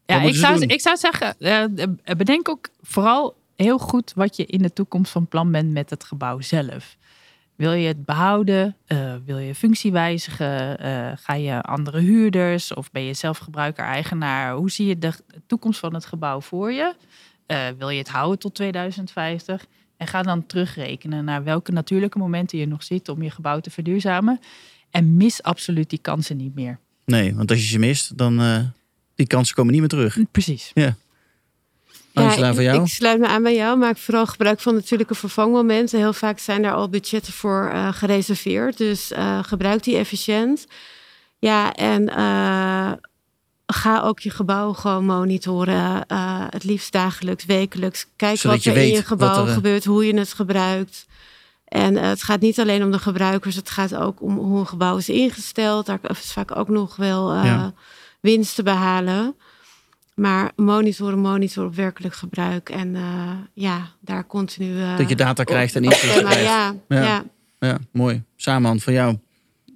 Ja, ik zou, doen? ik zou zeggen, eh, bedenk ook vooral heel goed wat je in de toekomst van plan bent met het gebouw zelf. Wil je het behouden? Eh, wil je functie wijzigen? Eh, ga je andere huurders? Of ben je zelf gebruiker-eigenaar? Hoe zie je de toekomst van het gebouw voor je? Eh, wil je het houden tot 2050? En ga dan terugrekenen naar welke natuurlijke momenten je nog ziet om je gebouw te verduurzamen. En mis absoluut die kansen niet meer. Nee, want als je ze mist, dan die kansen komen niet meer terug. Precies. Ja. Angela, ja, voor jou? Ik sluit me aan bij jou, maak vooral gebruik van natuurlijke vervangmomenten. Heel vaak zijn daar al budgetten voor uh, gereserveerd, dus uh, gebruik die efficiënt. Ja, en uh, ga ook je gebouw gewoon monitoren. Het liefst dagelijks, wekelijks. Kijk Zodat wat je er in je gebouw er, eh, gebeurt, hoe je het gebruikt. En het gaat niet alleen om de gebruikers, het gaat ook om hoe een gebouw is ingesteld. Daar is vaak ook nog wel Ja. winst te behalen. Maar monitoren, monitoren op werkelijk gebruik. En uh, ja, daar continu. uh, Dat je data op- krijgt en inzicht krijgt. Ja, Ja. ja. Ja, mooi. Samen van jou.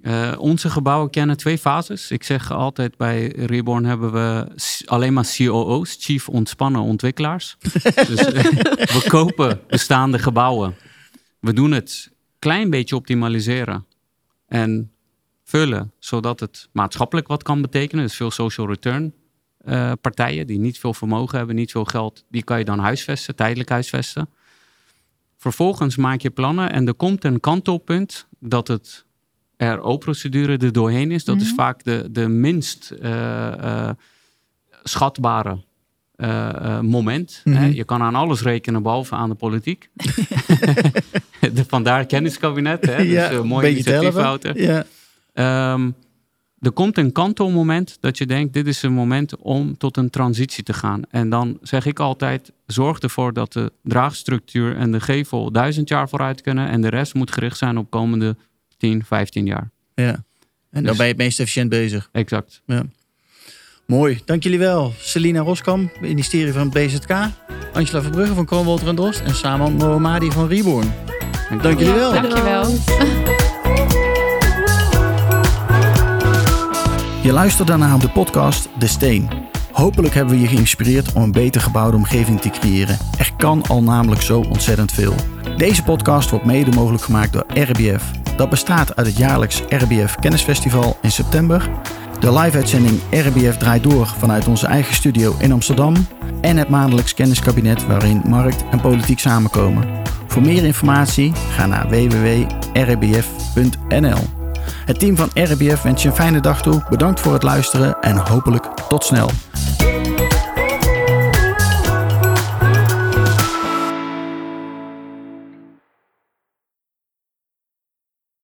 Eh, onze gebouwen kennen twee fases. Ik zeg altijd bij Reborn hebben we alleen maar COO's, Chief Ontspannen Ontwikkelaars. dus eh, we kopen bestaande gebouwen. We doen het klein beetje optimaliseren en vullen, zodat het maatschappelijk wat kan betekenen. Dus veel social return eh, partijen die niet veel vermogen hebben, niet veel geld, die kan je dan huisvesten, tijdelijk huisvesten. Vervolgens maak je plannen en er komt een kantelpunt dat het RO-procedure er doorheen is. Dat is vaak de, de minst eh, eh, schatbare moment. Mhm. hè. Je kan aan alles rekenen behalve aan de politiek. de, vandaar kenniskabinet. Hè? Dus, eh, mooi beetje te initiatief, helpen. Wouter. Ja. Er komt een kantelmoment dat je denkt, dit is een moment om tot een transitie te gaan. En dan zeg ik altijd, zorg ervoor dat de draagstructuur en de gevel duizend jaar vooruit kunnen. En de rest moet gericht zijn op komende 10, 15 jaar. ja. En dan Dus- ben je het meest efficiënt bezig. Exact. Mooi. Dank jullie wel. Selina Roskam, ministerie van BZK. Angela Verbrugge van Kroonwolter en Drost. En Saman Mohammadi van Reborn. Dank jullie wel. Dankjewel. Je luisterde naar de podcast De Steen. Hopelijk hebben we je geïnspireerd om een beter gebouwde omgeving te creëren. Er kan al namelijk zo ontzettend veel. Deze podcast wordt mede mogelijk gemaakt door RBF. Dat bestaat uit het jaarlijks RBF Kennisfestival in september, de live-uitzending RBF draait door vanuit onze eigen studio in Amsterdam en het maandelijks kenniskabinet waarin markt en politiek samenkomen. Voor meer informatie ga naar www.rbf.nl. Het team van RBF wens je een fijne dag toe. Bedankt voor het luisteren en hopelijk tot snel.